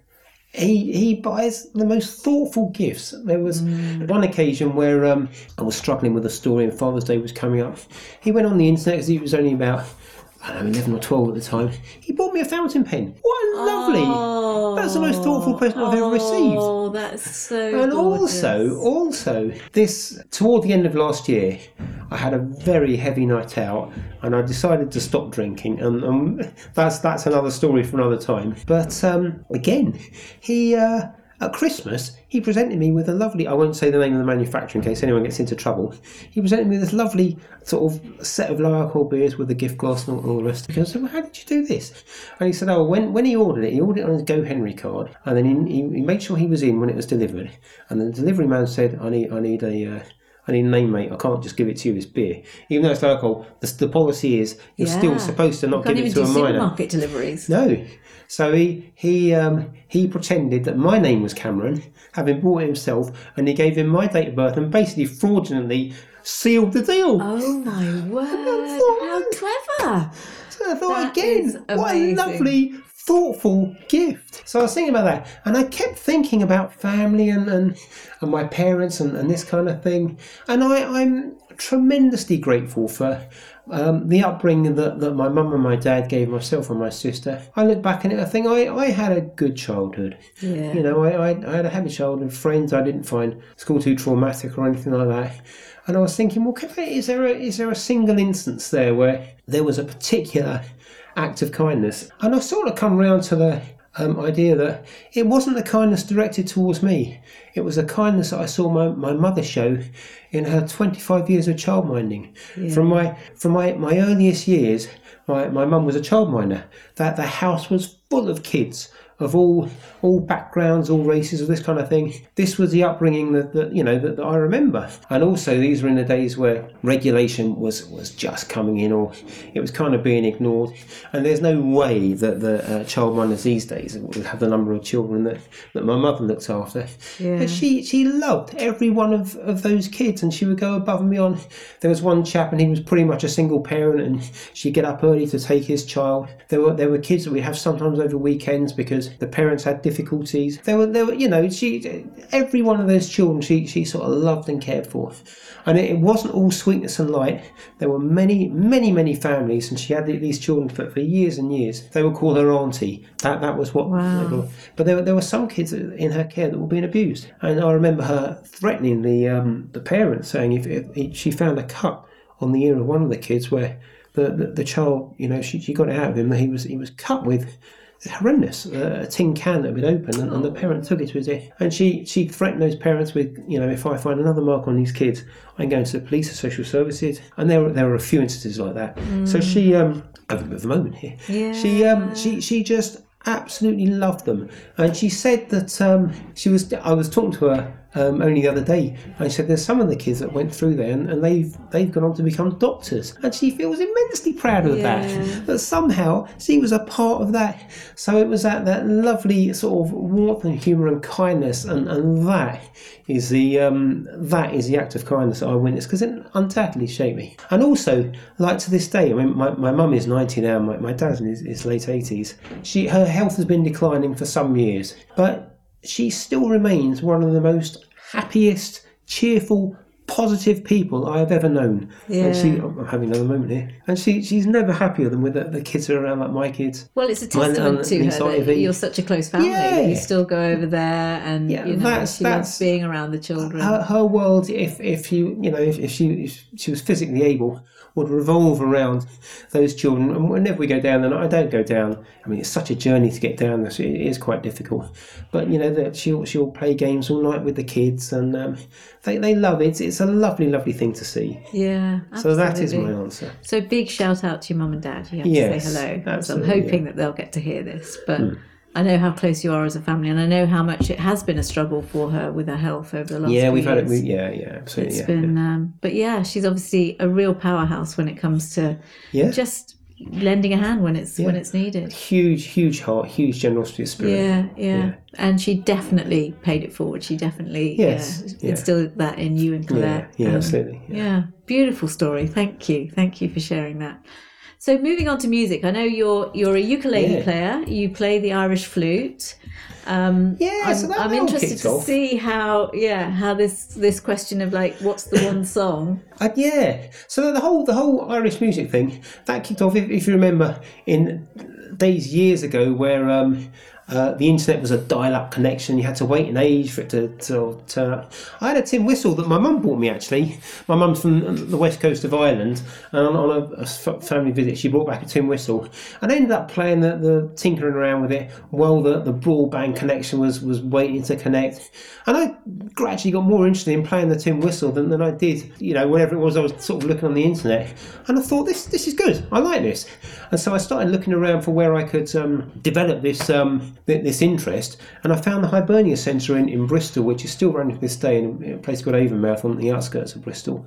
he he buys the most thoughtful gifts. There was one occasion where um, I was struggling with a story, and Father's Day was coming up. He went on the internet because he was only about I don't know eleven or twelve at the time. He bought me a fountain pen. What a lovely! That's the most thoughtful present I've ever received. Oh, that's so. And gorgeous. also, also, this toward the end of last year, I had a very heavy night out, and I decided to stop drinking. And um, that's that's another story for another time. But um, again, he uh, at Christmas he presented me with a lovely. I won't say the name of the manufacturer in case anyone gets into trouble. He presented me with this lovely sort of set of low alcohol beers with a gift glass and all, all the rest. And I said, "Well, how did you do this?" And he said, "Oh, when when he ordered it, he ordered it on his GoHenry card, and then he, he, made sure he was in when it was delivered. And the delivery man said, "I need I need a." Uh, I need a name, mate. I can't just give it to you as beer. Even though it's alcohol, the, the policy is you're still supposed to not give it to a minor. supermarket deliveries. No. So he he um, he pretended that my name was Cameron, having bought it himself, and he gave him my date of birth and basically fraudulently sealed the deal. Oh my word! thought- How clever! So I thought That again, what a lovely, thoughtful gift. So I was thinking about that, and I kept thinking about family and and, and my parents and, and this kind of thing. And I, I'm tremendously grateful for. Um, the upbringing that, that my mum and my dad gave myself and my sister. I look back it, I think I, I had a good childhood. Yeah. You know, I, I, I had a happy childhood, friends I didn't find school too traumatic or anything like that. And I was thinking, well, I- is there a, is there a single instance there where there was a particular act of kindness? And I sort of come round to the um, idea that it wasn't the kindness directed towards me. It was the kindness that I saw my, my mother show in her 25 years of childminding. From my from my, my earliest years, my, my mum was a childminder. That the house was full of kids of all all backgrounds, all races, of this kind of thing. This was the upbringing that, that you know that, that I remember. And also, these were in the days where regulation was was just coming in, or it was kind of being ignored. And there's no way that the uh, childminders these days would have the number of children that, that my mother looked after. Yeah. And she she loved every one of, of those kids, and she would go above and beyond. There was one chap, and he was pretty much a single parent, and she'd get up early to take his child. There were there were kids that we'd have sometimes over weekends because the parents had difficulties. There were there were you know she every one of those children she she sort of loved and cared for, and it, it wasn't all sweetness and light. There were many many many families, and she had these children for, for years and years. They would call her auntie. That that was what. Wow. But there, were- there were some kids in her care that were being abused, and I remember her threatening the um, the parents, saying if, if she found a cut on the ear of one of the kids where the, the, the child, you know, she, she got it out of him that he was he was cut with horrendous. Uh, a tin can that had been opened, and, and the parent took it to his ear. And she she threatened those parents with, you know, if I find another mark on these kids, I'm going to the police or social services. And there were there were a few instances like that. So she um, having a bit of a moment here. Yeah. She um she she just absolutely loved them, and she said that um she was I was talking to her. Um, only the other day, and she said there's some of the kids that went through there, and, and they've they've gone on to become doctors, and she feels immensely proud of Yeah. that. That somehow she was a part of that. So it was that that lovely sort of warmth and humour and kindness, and, and that is the um, that is the act of kindness that I witnessed because it undoubtedly shaped me. And also, like to this day, I mean, my, my mum is 90 now, my, my dad's in his, his late 80s. She her health has been declining for some years, but she still remains one of the most happiest, cheerful, positive people I have ever known. And she, Yeah. I'm having another moment here. And she, she's never happier than with the, the kids are around like my kids. Well, it's a testament and to her that you're such a close family that you still go over there, and Yeah, you know that's- she loves being around the children. Her, her world, if if you you know if, if she if she was physically able, would revolve around those children. And whenever we go down, and I don't go down. I mean, it's such a journey to get down there. So it is quite difficult. But you know that she'll she'll play games all night with the kids, and um, they they love it. It's, it's a lovely lovely thing to see. yeah, Absolutely. So that is my answer. So big shout out to your mum and dad. You have Yes, to say hello. So I'm hoping yeah. that they'll get to hear this. But I know how close you are as a family, and I know how much it has been a struggle for her with her health over the last. Year. Yeah, we've had it. We, yeah, yeah, absolutely. It's yeah, been, um, but yeah, she's obviously a real powerhouse when it comes to yeah. just lending a hand when it's when it's needed. huge, huge heart, huge generosity of spirit. Yeah, yeah, Yeah. and she definitely paid it forward. She definitely Yes, yeah, yeah. instilled that in you and yeah, Colette. yeah, Um, absolutely. Yeah. Yeah, beautiful story. Thank you, thank you for sharing that. So moving on to music, I know you're you're a ukulele Yeah. player. You play the Irish flute. Um, Yeah, I'm, so that I'm interested to off. see how yeah how this this question of like what's the one song Uh, yeah. So the whole the whole Irish music thing that kicked off. If, if you remember, in days years ago, where um, uh, the internet was a dial-up connection, you had to wait an age for it to, to turn up. I had a tin whistle that my mum bought me. Actually, my mum's from the west coast of Ireland, and on, a, a family visit, she brought back a tin whistle, and I ended up playing the, the tinkering around with it while the, the broadband connection was was waiting to connect. And I gradually got more interested in playing the tin whistle than, than I did, you know, whatever it was I was sort of looking on the internet. And I thought, this this is good. I like this. And so I started looking around for where I could um, develop this um, this interest. And I found the Hibernia Centre in, in Bristol, which is still running to this day in a place called Avonmouth on the outskirts of Bristol.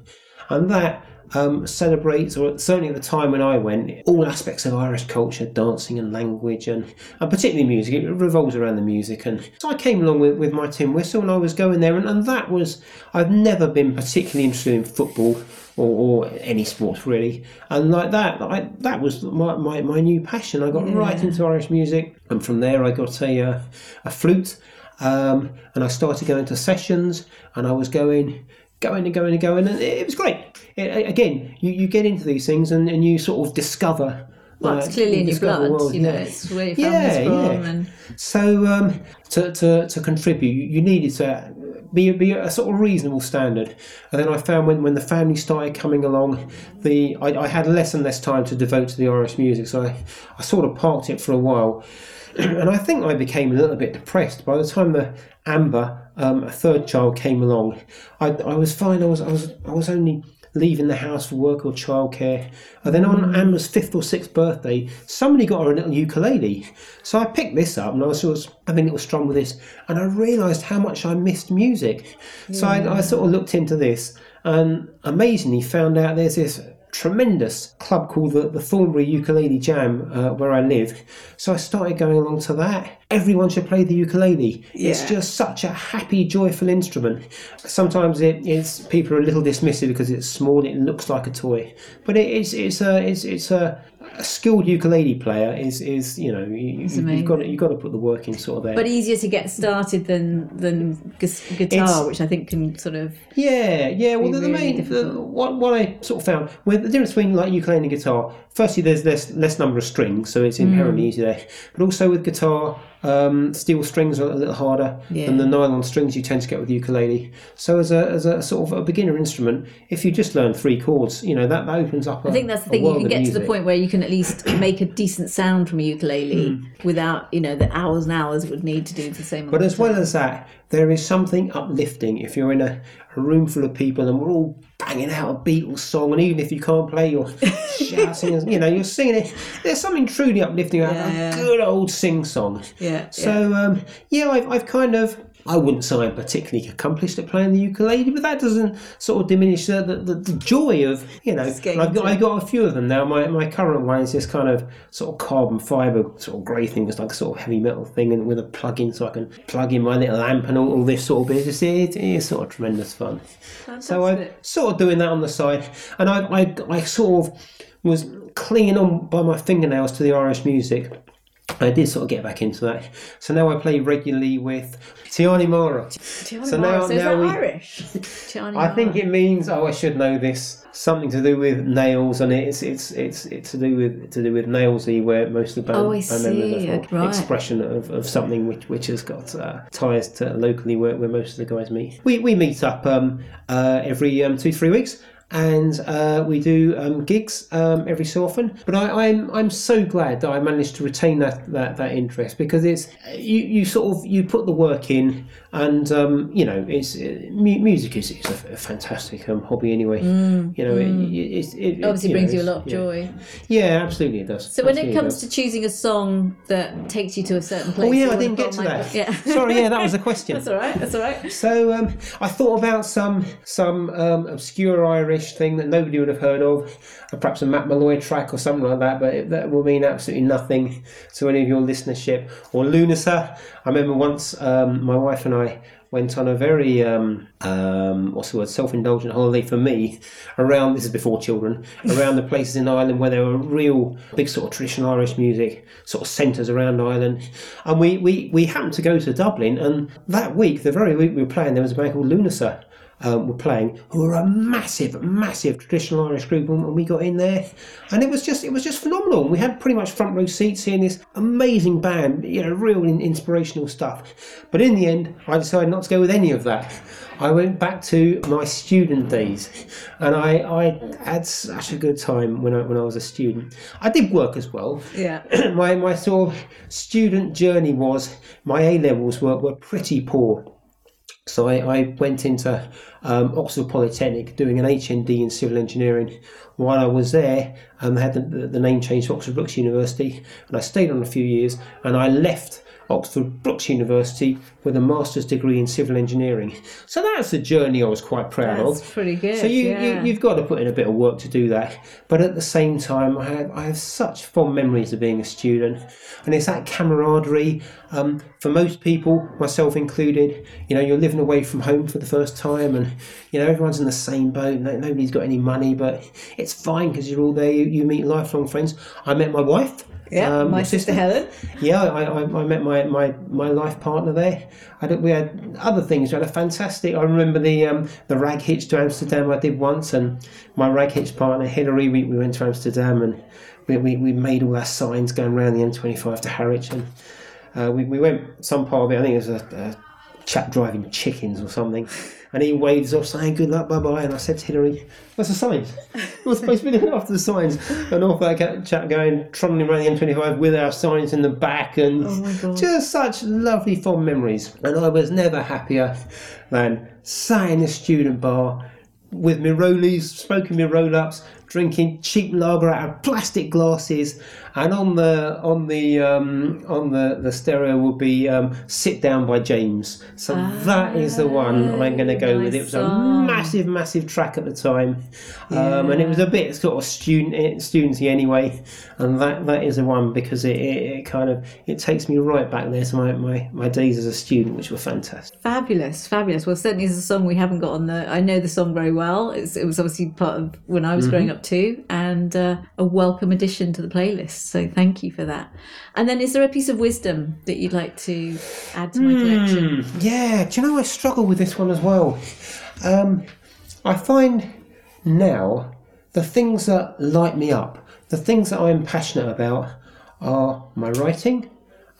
And that um, celebrates, or certainly at the time when I went, all aspects of Irish culture, dancing and language, and, and particularly music. It revolves around the music. And so I came along with, with my tin whistle and I was going there. And, and that was, I've never been particularly interested in football or, or any sports really. And like that, I, that was my, my, my new passion. I got right into Irish music. And from there, I got a, uh, a flute. Um, and I started going to sessions and I was going going and going and going, and it, it was great. It, again, you, you get into these things and, and you sort of discover. well uh, it's clearly you in your blood world, you know yeah. it's where your Yeah, family's from yeah. and So um, to, to, to contribute, you needed to be, be a sort of reasonable standard. And then I found when, when the family started coming along, the I, I had less and less time to devote to the Irish music, so I, I sort of parked it for a while. And I think I became a little bit depressed by the time the Amber, um, a third child, came along. I, I was fine. I was I was I was only leaving the house for work or childcare. And then on Amber's fifth or sixth birthday, somebody got her a little ukulele. So I picked this up and I was sort of having a little strum with this, and I realised how much I missed music. So I, I sort of looked into this and amazingly found out there's this tremendous club called the, the Thornbury Ukulele Jam uh, where I live. So I started going along to that. Everyone should play the ukulele. It's just such a happy, joyful instrument. Sometimes it is people are a little dismissive because it's small. and It looks like a toy, but it, it's it's a it's it's a, a skilled ukulele player is is you know you, you've got to, you've got to put the work in sort of there. but easier to get started than than gu- guitar It's- which i think can sort of Yeah, yeah. Well, the, the really main the, what what I sort of found with the difference between like ukulele and guitar. Firstly, there's less less number of strings, so it's inherently Mm. easier. But also with guitar, Um, steel strings are a little harder Yeah. than the nylon strings you tend to get with the ukulele. So as a, as a sort of a beginner instrument, if you just learn three chords, you know that, that opens up. I think that's the thing. You can get to the point where you can at least make a decent sound from a ukulele without, you know, the hours and hours it would need to do the same. But as well as that, there is something uplifting if you're in a, a room full of people and we're all banging out a Beatles song, and even if you can't play, you're shouting, and, you know, you're singing it. There's something truly uplifting about Yeah, yeah. a good old sing song. yeah, So um, yeah, I've, I've kind of. I wouldn't say I'm particularly accomplished at playing the ukulele, but that doesn't sort of diminish the, the, the, joy of you know. I've got into I got a few of them now. My my current one is this kind of sort of carbon fibre sort of grey thing. It's like a sort of heavy metal thing, and with a plug-in, so I can plug in my little amp and all, all this sort of business. It, it is sort of tremendous fun. So I'm sort of doing that on the side, and I, I, I sort of was clinging on by my fingernails to the Irish music. I did sort of get back into that. So now I play regularly with Tiani Mara. Tiana So Mara. now- so is now we- Irish? Tiana I think it means oh I should know this something to do with nails and it's it's it's it's to do with to do with nailsy where most of the band, Oh, I see. from. Right. expression of, of something which which has got uh, ties to locally where, where most of the guys meet. We we meet up um, uh, every um, two three weeks. And uh, we do um, gigs um, every so often, but I, I'm I'm so glad that I managed to retain that, that, that interest because it's you, you sort of you put the work in, and um, you know it's uh, mu- music is, is a, a fantastic um, hobby anyway. you know, it, it, it, it Obviously you know, brings you a lot of yeah. joy. Yeah, absolutely it does. So when it comes to choosing a song that takes you to a certain place, Oh yeah, I didn't get to that. Yeah. Sorry, yeah, that was a question. That's all right. That's all right. So um, I thought about some some um, obscure Irish thing that nobody would have heard of, uh, perhaps a Matt Molloy track or something like that. But it, that will mean absolutely nothing to any of your listenership. Or Lunasa. I remember once um, my wife and I went on a very um, um, what's the word self-indulgent holiday for me around this is before children around the places in Ireland where there were real big sort of traditional Irish music sort of centres around Ireland and we, we, we happened to go to Dublin and that week the very week we were playing there was a band called Lunasa um, were playing, who were a massive, massive traditional Irish group, and we got in there, and it was just, it was just phenomenal. And we had pretty much front row seats seeing this amazing band, you know, real in- inspirational stuff. But in the end, I decided not to go with any of that. I went back to my student days, and I, I had such a good time when I when I was a student. I did work as well, Yeah. my my sort of student journey was my A levels were, were pretty poor. So I, I went into um, Oxford Polytechnic doing an HND in civil engineering. While I was there, um, they had the, the, the name changed to Oxford Brookes University, and I stayed on a few years, and I left Oxford Brookes University with a master's degree in civil engineering. So that's a journey I was quite proud of. That's pretty good. So you, yeah. you you've got to put in a bit of work to do that. But at the same time, I have I have such fond memories of being a student, and it's that camaraderie. Um, for most people, myself included, you know, you're living away from home for the first time, and you know everyone's in the same boat. No, nobody's got any money, but it's fine because you're all there. You, you meet lifelong friends. I met my wife. Yeah, um, my sister Helen. Yeah, I, I, I met my, my, my life partner there. I did, we had other things. We had a fantastic. I remember the um, the rag hitch to Amsterdam I did once, and my rag hitch partner Hillary. We, we went to Amsterdam and we, we, we made all our signs going around the M25 to Harwich, and uh, we, we went some part of it. I think it was a, a chap driving chickens or something, and he waves off saying good luck, bye bye. And I said to Hillary, "That's the signs? We're supposed to be looking after the signs." And off that chat going trundling around the M25 with our signs in the back, and Oh just such lovely fond memories. And I was never happier than sat in a student bar with my rollies, smoking my roll ups, drinking cheap lager out of plastic glasses, and on the on the um, on the, the stereo will be um, "Sit Down" by James. So that is the one I'm going to go with. It was a massive, massive track at the time, um, and it was a bit sort of student studenty anyway. And that, that is the one because it, it, it kind of it takes me right back there to my, my, my days as a student, which were fantastic. Fabulous, fabulous. Well, certainly is a song we haven't got on the. I know the song very well. It's, it was obviously part of when I was Mm-hmm. growing up too, and uh, a welcome addition to the playlist. So thank you for that. And then, is there a piece of wisdom that you'd like to add to my collection? Hmm, yeah, do you know I struggle with this one as well? Um, I find now the things that light me up, the things that I'm passionate about, are my writing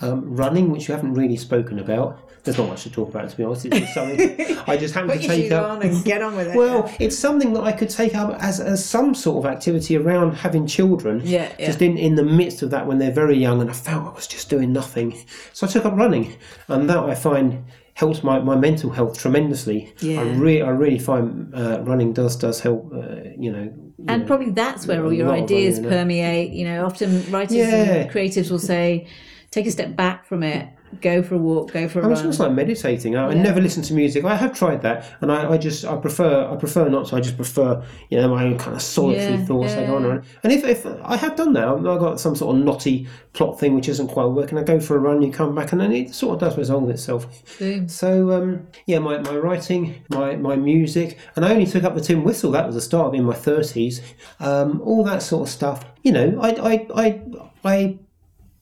um, running, which you haven't really spoken about. There's not much to talk about, to be honest. It's just something I just happen Put to take up. on and get on with it. Well, it's something that I could take up as, as some sort of activity around having children. Yeah, yeah. Just in, in the midst of that when they're very young, and I felt I was just doing nothing. So I took up running, and that I find helps my, my mental health tremendously. Yeah. I, re- I really find uh, running does does help, uh, you know. and probably that's where all your ideas running, you know. permeate. You know, often writers Yeah. and creatives will say, take a step back from it, go for a walk, go for a I run. just like meditating. I, I never listen to music. I have tried that, and I, I just I prefer I prefer not to. I just prefer you know my own kind of solitary Yeah, thoughts. I go on yeah. and on. And if, if I have done that, I've got some sort of knotty plot thing which isn't quite working. I go for a run, you come back, and then it sort of does resolve itself. Boom. So um, yeah, my, my writing, my, my music, and I only took up the tin whistle. That was the start of in my thirties. Um, all that sort of stuff. You know, I I I, I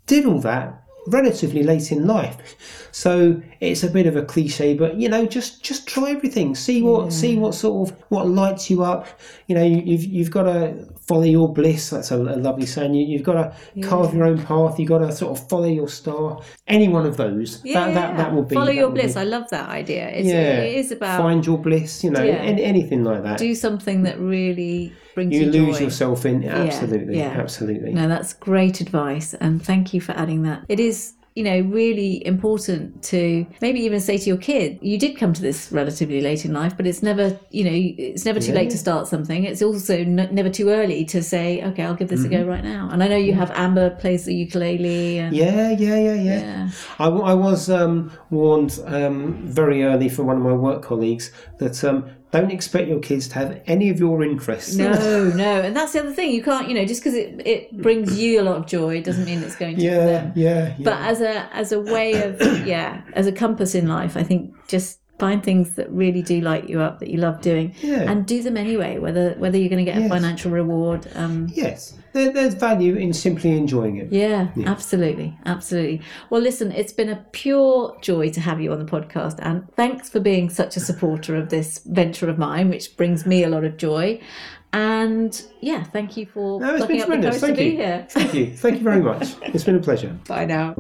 did all that relatively late in life. So it's a bit of a cliche, but you know, just just try everything. See what see what sort of what lights you up. You know, you, you've you've got to follow your bliss. That's a, a lovely saying. You, you've got to carve your own path. You've got to sort of follow your star. Any one of those. Yeah, that, that that will be follow your will be- bliss. I love that idea. It's, yeah, It is about find your bliss. You know, Yeah. any, anything like that. do something that really brings you, you lose joy. yourself in absolutely, yeah. absolutely. No, that's great advice, and thank you for adding that. It is, you know, really important to maybe even say to your kid, you did come to this relatively late in life, but it's never, you know, it's never too late to start something. It's also n- never too early to say, okay, I'll give this a Mm-hmm. go right now. And I know you have Amber plays the ukulele, and Yeah, yeah, yeah, yeah. Yeah. I, w- I was um, warned um, very early from one of my work colleagues that um, don't expect your kids to have any of your interests. no, no, and that's the other thing. You can't, you know, just because it it brings you a lot of joy doesn't mean it's going to yeah, them. yeah, yeah. but as a as a way of yeah as a compass in life i think just find things that really do light you up that you love doing Yeah. and do them anyway whether whether you're going to get a financial reward um yes, there, there's value in simply enjoying it. yeah, absolutely absolutely well listen it's been a pure joy to have you on the podcast and thanks for being such a supporter of this venture of mine which brings me a lot of joy and yeah thank you for No, it's been plucking up the tremendous. to Thank be you. here Thank you. Thank you very much. It's been a pleasure. bye now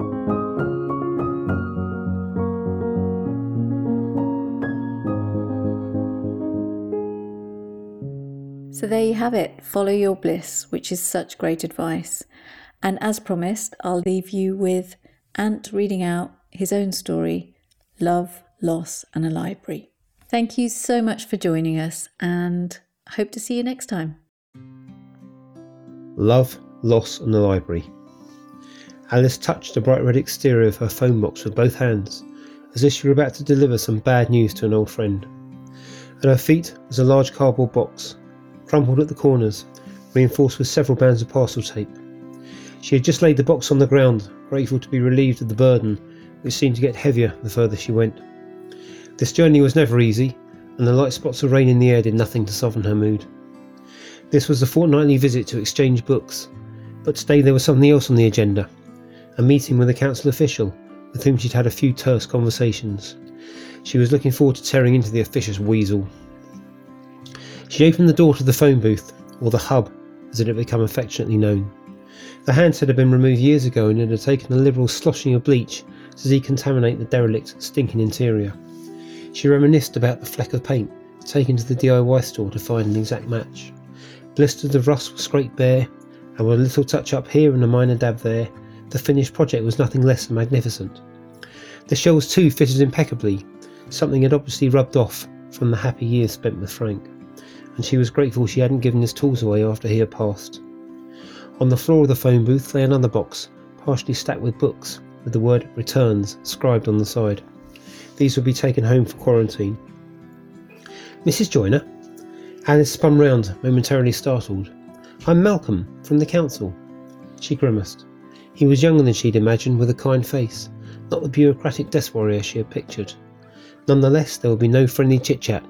So there you have it. Follow your bliss, which is such great advice. And as promised, I'll leave you with Ant reading out his own story Love, Loss, and a Library. Thank you so much for joining us, and hope to see you next time. Love, loss, and the library. Alice touched the bright red exterior of her phone box with both hands, as if she were about to deliver some bad news to an old friend. At her feet was a large cardboard box, crumpled at the corners, reinforced with several bands of parcel tape. She had just laid the box on the ground, grateful to be relieved of the burden, which seemed to get heavier the further she went. This journey was never easy, and the light spots of rain in the air did nothing to soften her mood. This was a fortnightly visit to exchange books, but today there was something else on the agenda a meeting with a council official with whom she'd had a few terse conversations. She was looking forward to tearing into the officious weasel. She opened the door to the phone booth, or the hub as it had become affectionately known. The handset had been removed years ago and it had taken a liberal sloshing of bleach to decontaminate the derelict, stinking interior. She reminisced about the fleck of paint taken to the DIY store to find an exact match. Blisters of rust were scraped bare, and with a little touch up here and a minor dab there, the finished project was nothing less than magnificent. The shells too fitted impeccably, something had obviously rubbed off from the happy years spent with Frank, and she was grateful she hadn't given his tools away after he had passed. On the floor of the phone booth lay another box, partially stacked with books, with the word returns scribed on the side. These would be taken home for quarantine. Mrs. Joyner? Alice spun round, momentarily startled. I'm Malcolm, from the council. She grimaced. He was younger than she'd imagined, with a kind face, not the bureaucratic desk warrior she had pictured. Nonetheless, there would be no friendly chit chat.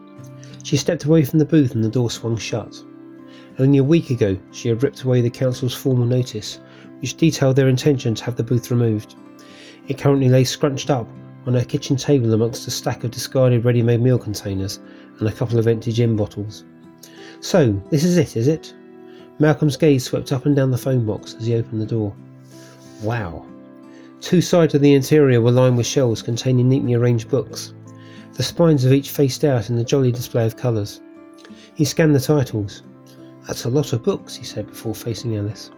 She stepped away from the booth and the door swung shut. Only a week ago, she had ripped away the council's formal notice, which detailed their intention to have the booth removed. It currently lay scrunched up on her kitchen table amongst a stack of discarded ready made meal containers and a couple of empty gin bottles. So, this is it, is it? Malcolm's gaze swept up and down the phone box as he opened the door. Wow. Two sides of the interior were lined with shelves containing neatly arranged books, the spines of each faced out in a jolly display of colours. He scanned the titles. That's a lot of books, he said before facing Alice.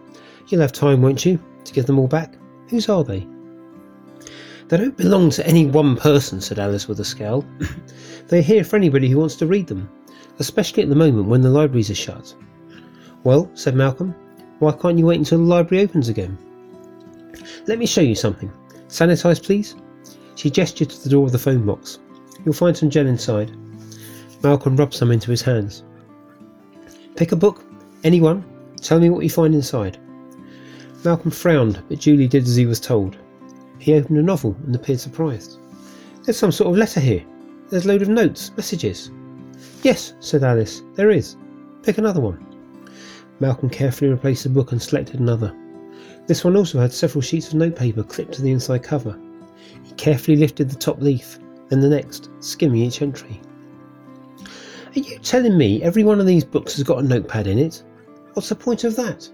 You'll have time, won't you, to give them all back? Whose are they? They don't belong to any one person, said Alice with a scowl. They're here for anybody who wants to read them, especially at the moment when the libraries are shut. Well, said Malcolm, why can't you wait until the library opens again? Let me show you something. Sanitize, please. She gestured to the door of the phone box. You'll find some gel inside. Malcolm rubbed some into his hands. Pick a book, anyone. Tell me what you find inside. Malcolm frowned, but Julie did as he was told. He opened a novel and appeared surprised. There's some sort of letter here. There's a load of notes, messages. Yes, said Alice, there is. Pick another one. Malcolm carefully replaced the book and selected another. This one also had several sheets of notepaper clipped to the inside cover. He carefully lifted the top leaf, then the next, skimming each entry. Are you telling me every one of these books has got a notepad in it? What's the point of that?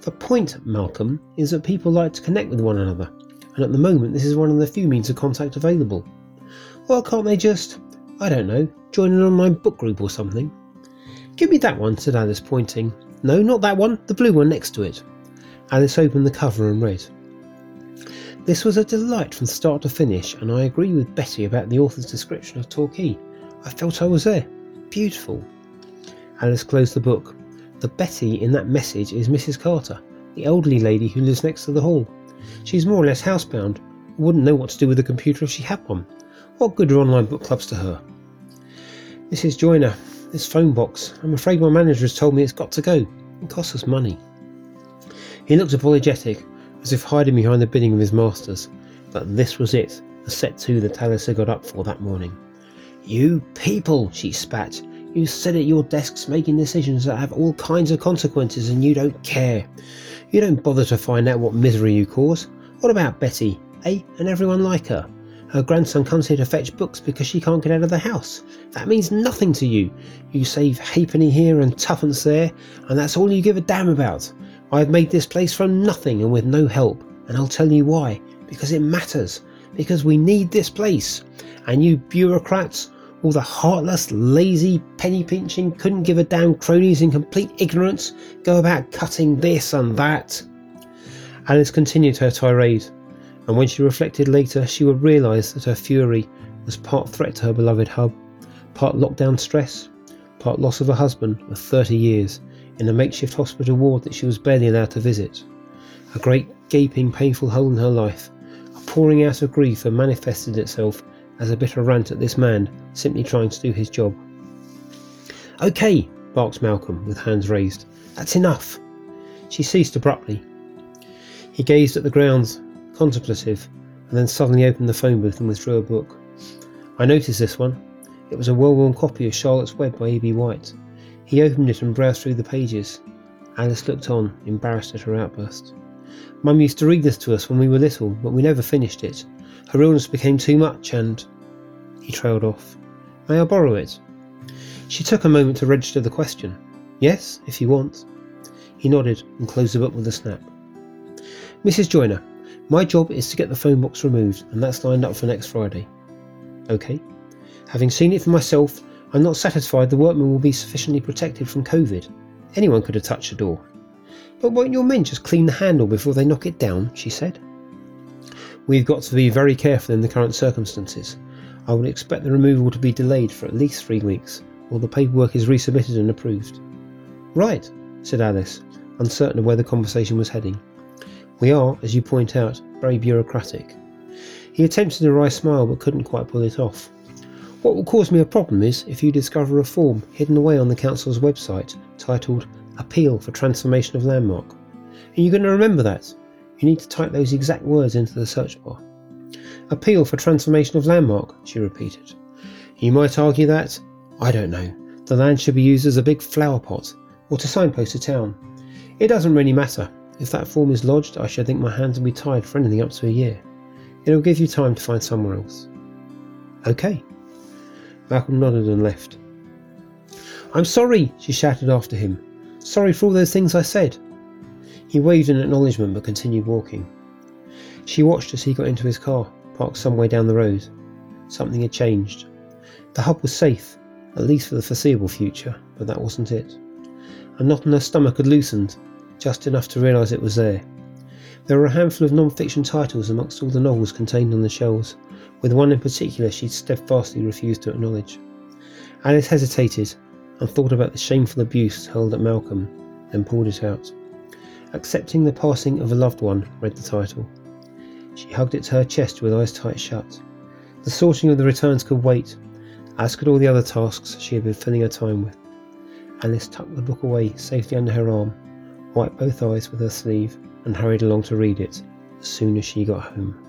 The point, Malcolm, is that people like to connect with one another, and at the moment this is one of the few means of contact available. Why can't they just, I don't know, join an online book group or something? Give me that one, said Alice, pointing. No, not that one, the blue one next to it. Alice opened the cover and read. This was a delight from start to finish, and I agree with Betty about the author's description of Torquay. I felt I was there. Beautiful. Alice closed the book. The Betty in that message is Mrs. Carter, the elderly lady who lives next to the hall. She's more or less housebound, wouldn't know what to do with a computer if she had one. What good are online book clubs to her? Mrs. Joyner, this phone box. I'm afraid my manager has told me it's got to go. It costs us money. He looked apologetic, as if hiding behind the bidding of his masters, but this was it, the set to that Talisa got up for that morning. You people, she spat. You sit at your desks making decisions that have all kinds of consequences and you don't care. You don't bother to find out what misery you cause. What about Betty? Eh? And everyone like her? Her grandson comes here to fetch books because she can't get out of the house. That means nothing to you. You save halfpenny here and twopence there, and that's all you give a damn about. I've made this place from nothing and with no help, and I'll tell you why. Because it matters. Because we need this place. And you bureaucrats, all the heartless, lazy, penny pinching, couldn't give a damn cronies in complete ignorance, go about cutting this and that. Alice continued her tirade, and when she reflected later, she would realise that her fury was part threat to her beloved hub, part lockdown stress, part loss of a husband of 30 years in a makeshift hospital ward that she was barely allowed to visit. A great, gaping, painful hole in her life, a pouring out of grief that manifested itself as a bitter rant at this man simply trying to do his job. Okay, barked Malcolm with hands raised. That's enough. She ceased abruptly. He gazed at the grounds, contemplative, and then suddenly opened the phone booth and withdrew a book. I noticed this one. It was a well worn copy of Charlotte's Web by E.B. White. He opened it and browsed through the pages. Alice looked on, embarrassed at her outburst. Mum used to read this to us when we were little, but we never finished it. Her illness became too much and. He trailed off. May I borrow it? She took a moment to register the question. Yes, if you want. He nodded and closed the book with a snap. Mrs. Joyner, my job is to get the phone box removed, and that's lined up for next Friday. Okay. Having seen it for myself, I'm not satisfied the workmen will be sufficiently protected from COVID. Anyone could have touched the door. But won't your men just clean the handle before they knock it down? she said. We've got to be very careful in the current circumstances. I would expect the removal to be delayed for at least three weeks, while the paperwork is resubmitted and approved. Right, said Alice, uncertain of where the conversation was heading. We are, as you point out, very bureaucratic. He attempted a wry smile but couldn't quite pull it off. What will cause me a problem is if you discover a form hidden away on the council's website titled Appeal for Transformation of Landmark. And you're going to remember that. You need to type those exact words into the search bar. Appeal for Transformation of Landmark, she repeated. You might argue that, I don't know, the land should be used as a big flower pot or to signpost a town. It doesn't really matter. If that form is lodged, I should think my hands will be tied for anything up to a year. It'll give you time to find somewhere else. Okay. Malcolm nodded and left. I'm sorry, she shouted after him. Sorry for all those things I said. He waved in acknowledgement but continued walking. She watched as he got into his car, parked some way down the road. Something had changed. The hub was safe, at least for the foreseeable future, but that wasn't it. A knot in her stomach had loosened, just enough to realise it was there. There were a handful of non fiction titles amongst all the novels contained on the shelves, with one in particular she'd steadfastly refused to acknowledge. Alice hesitated and thought about the shameful abuse hurled at Malcolm, then pulled it out. Accepting the passing of a loved one, read the title. She hugged it to her chest with eyes tight shut. The sorting of the returns could wait, as could all the other tasks she had been filling her time with. Alice tucked the book away safely under her arm, wiped both eyes with her sleeve, and hurried along to read it as soon as she got home.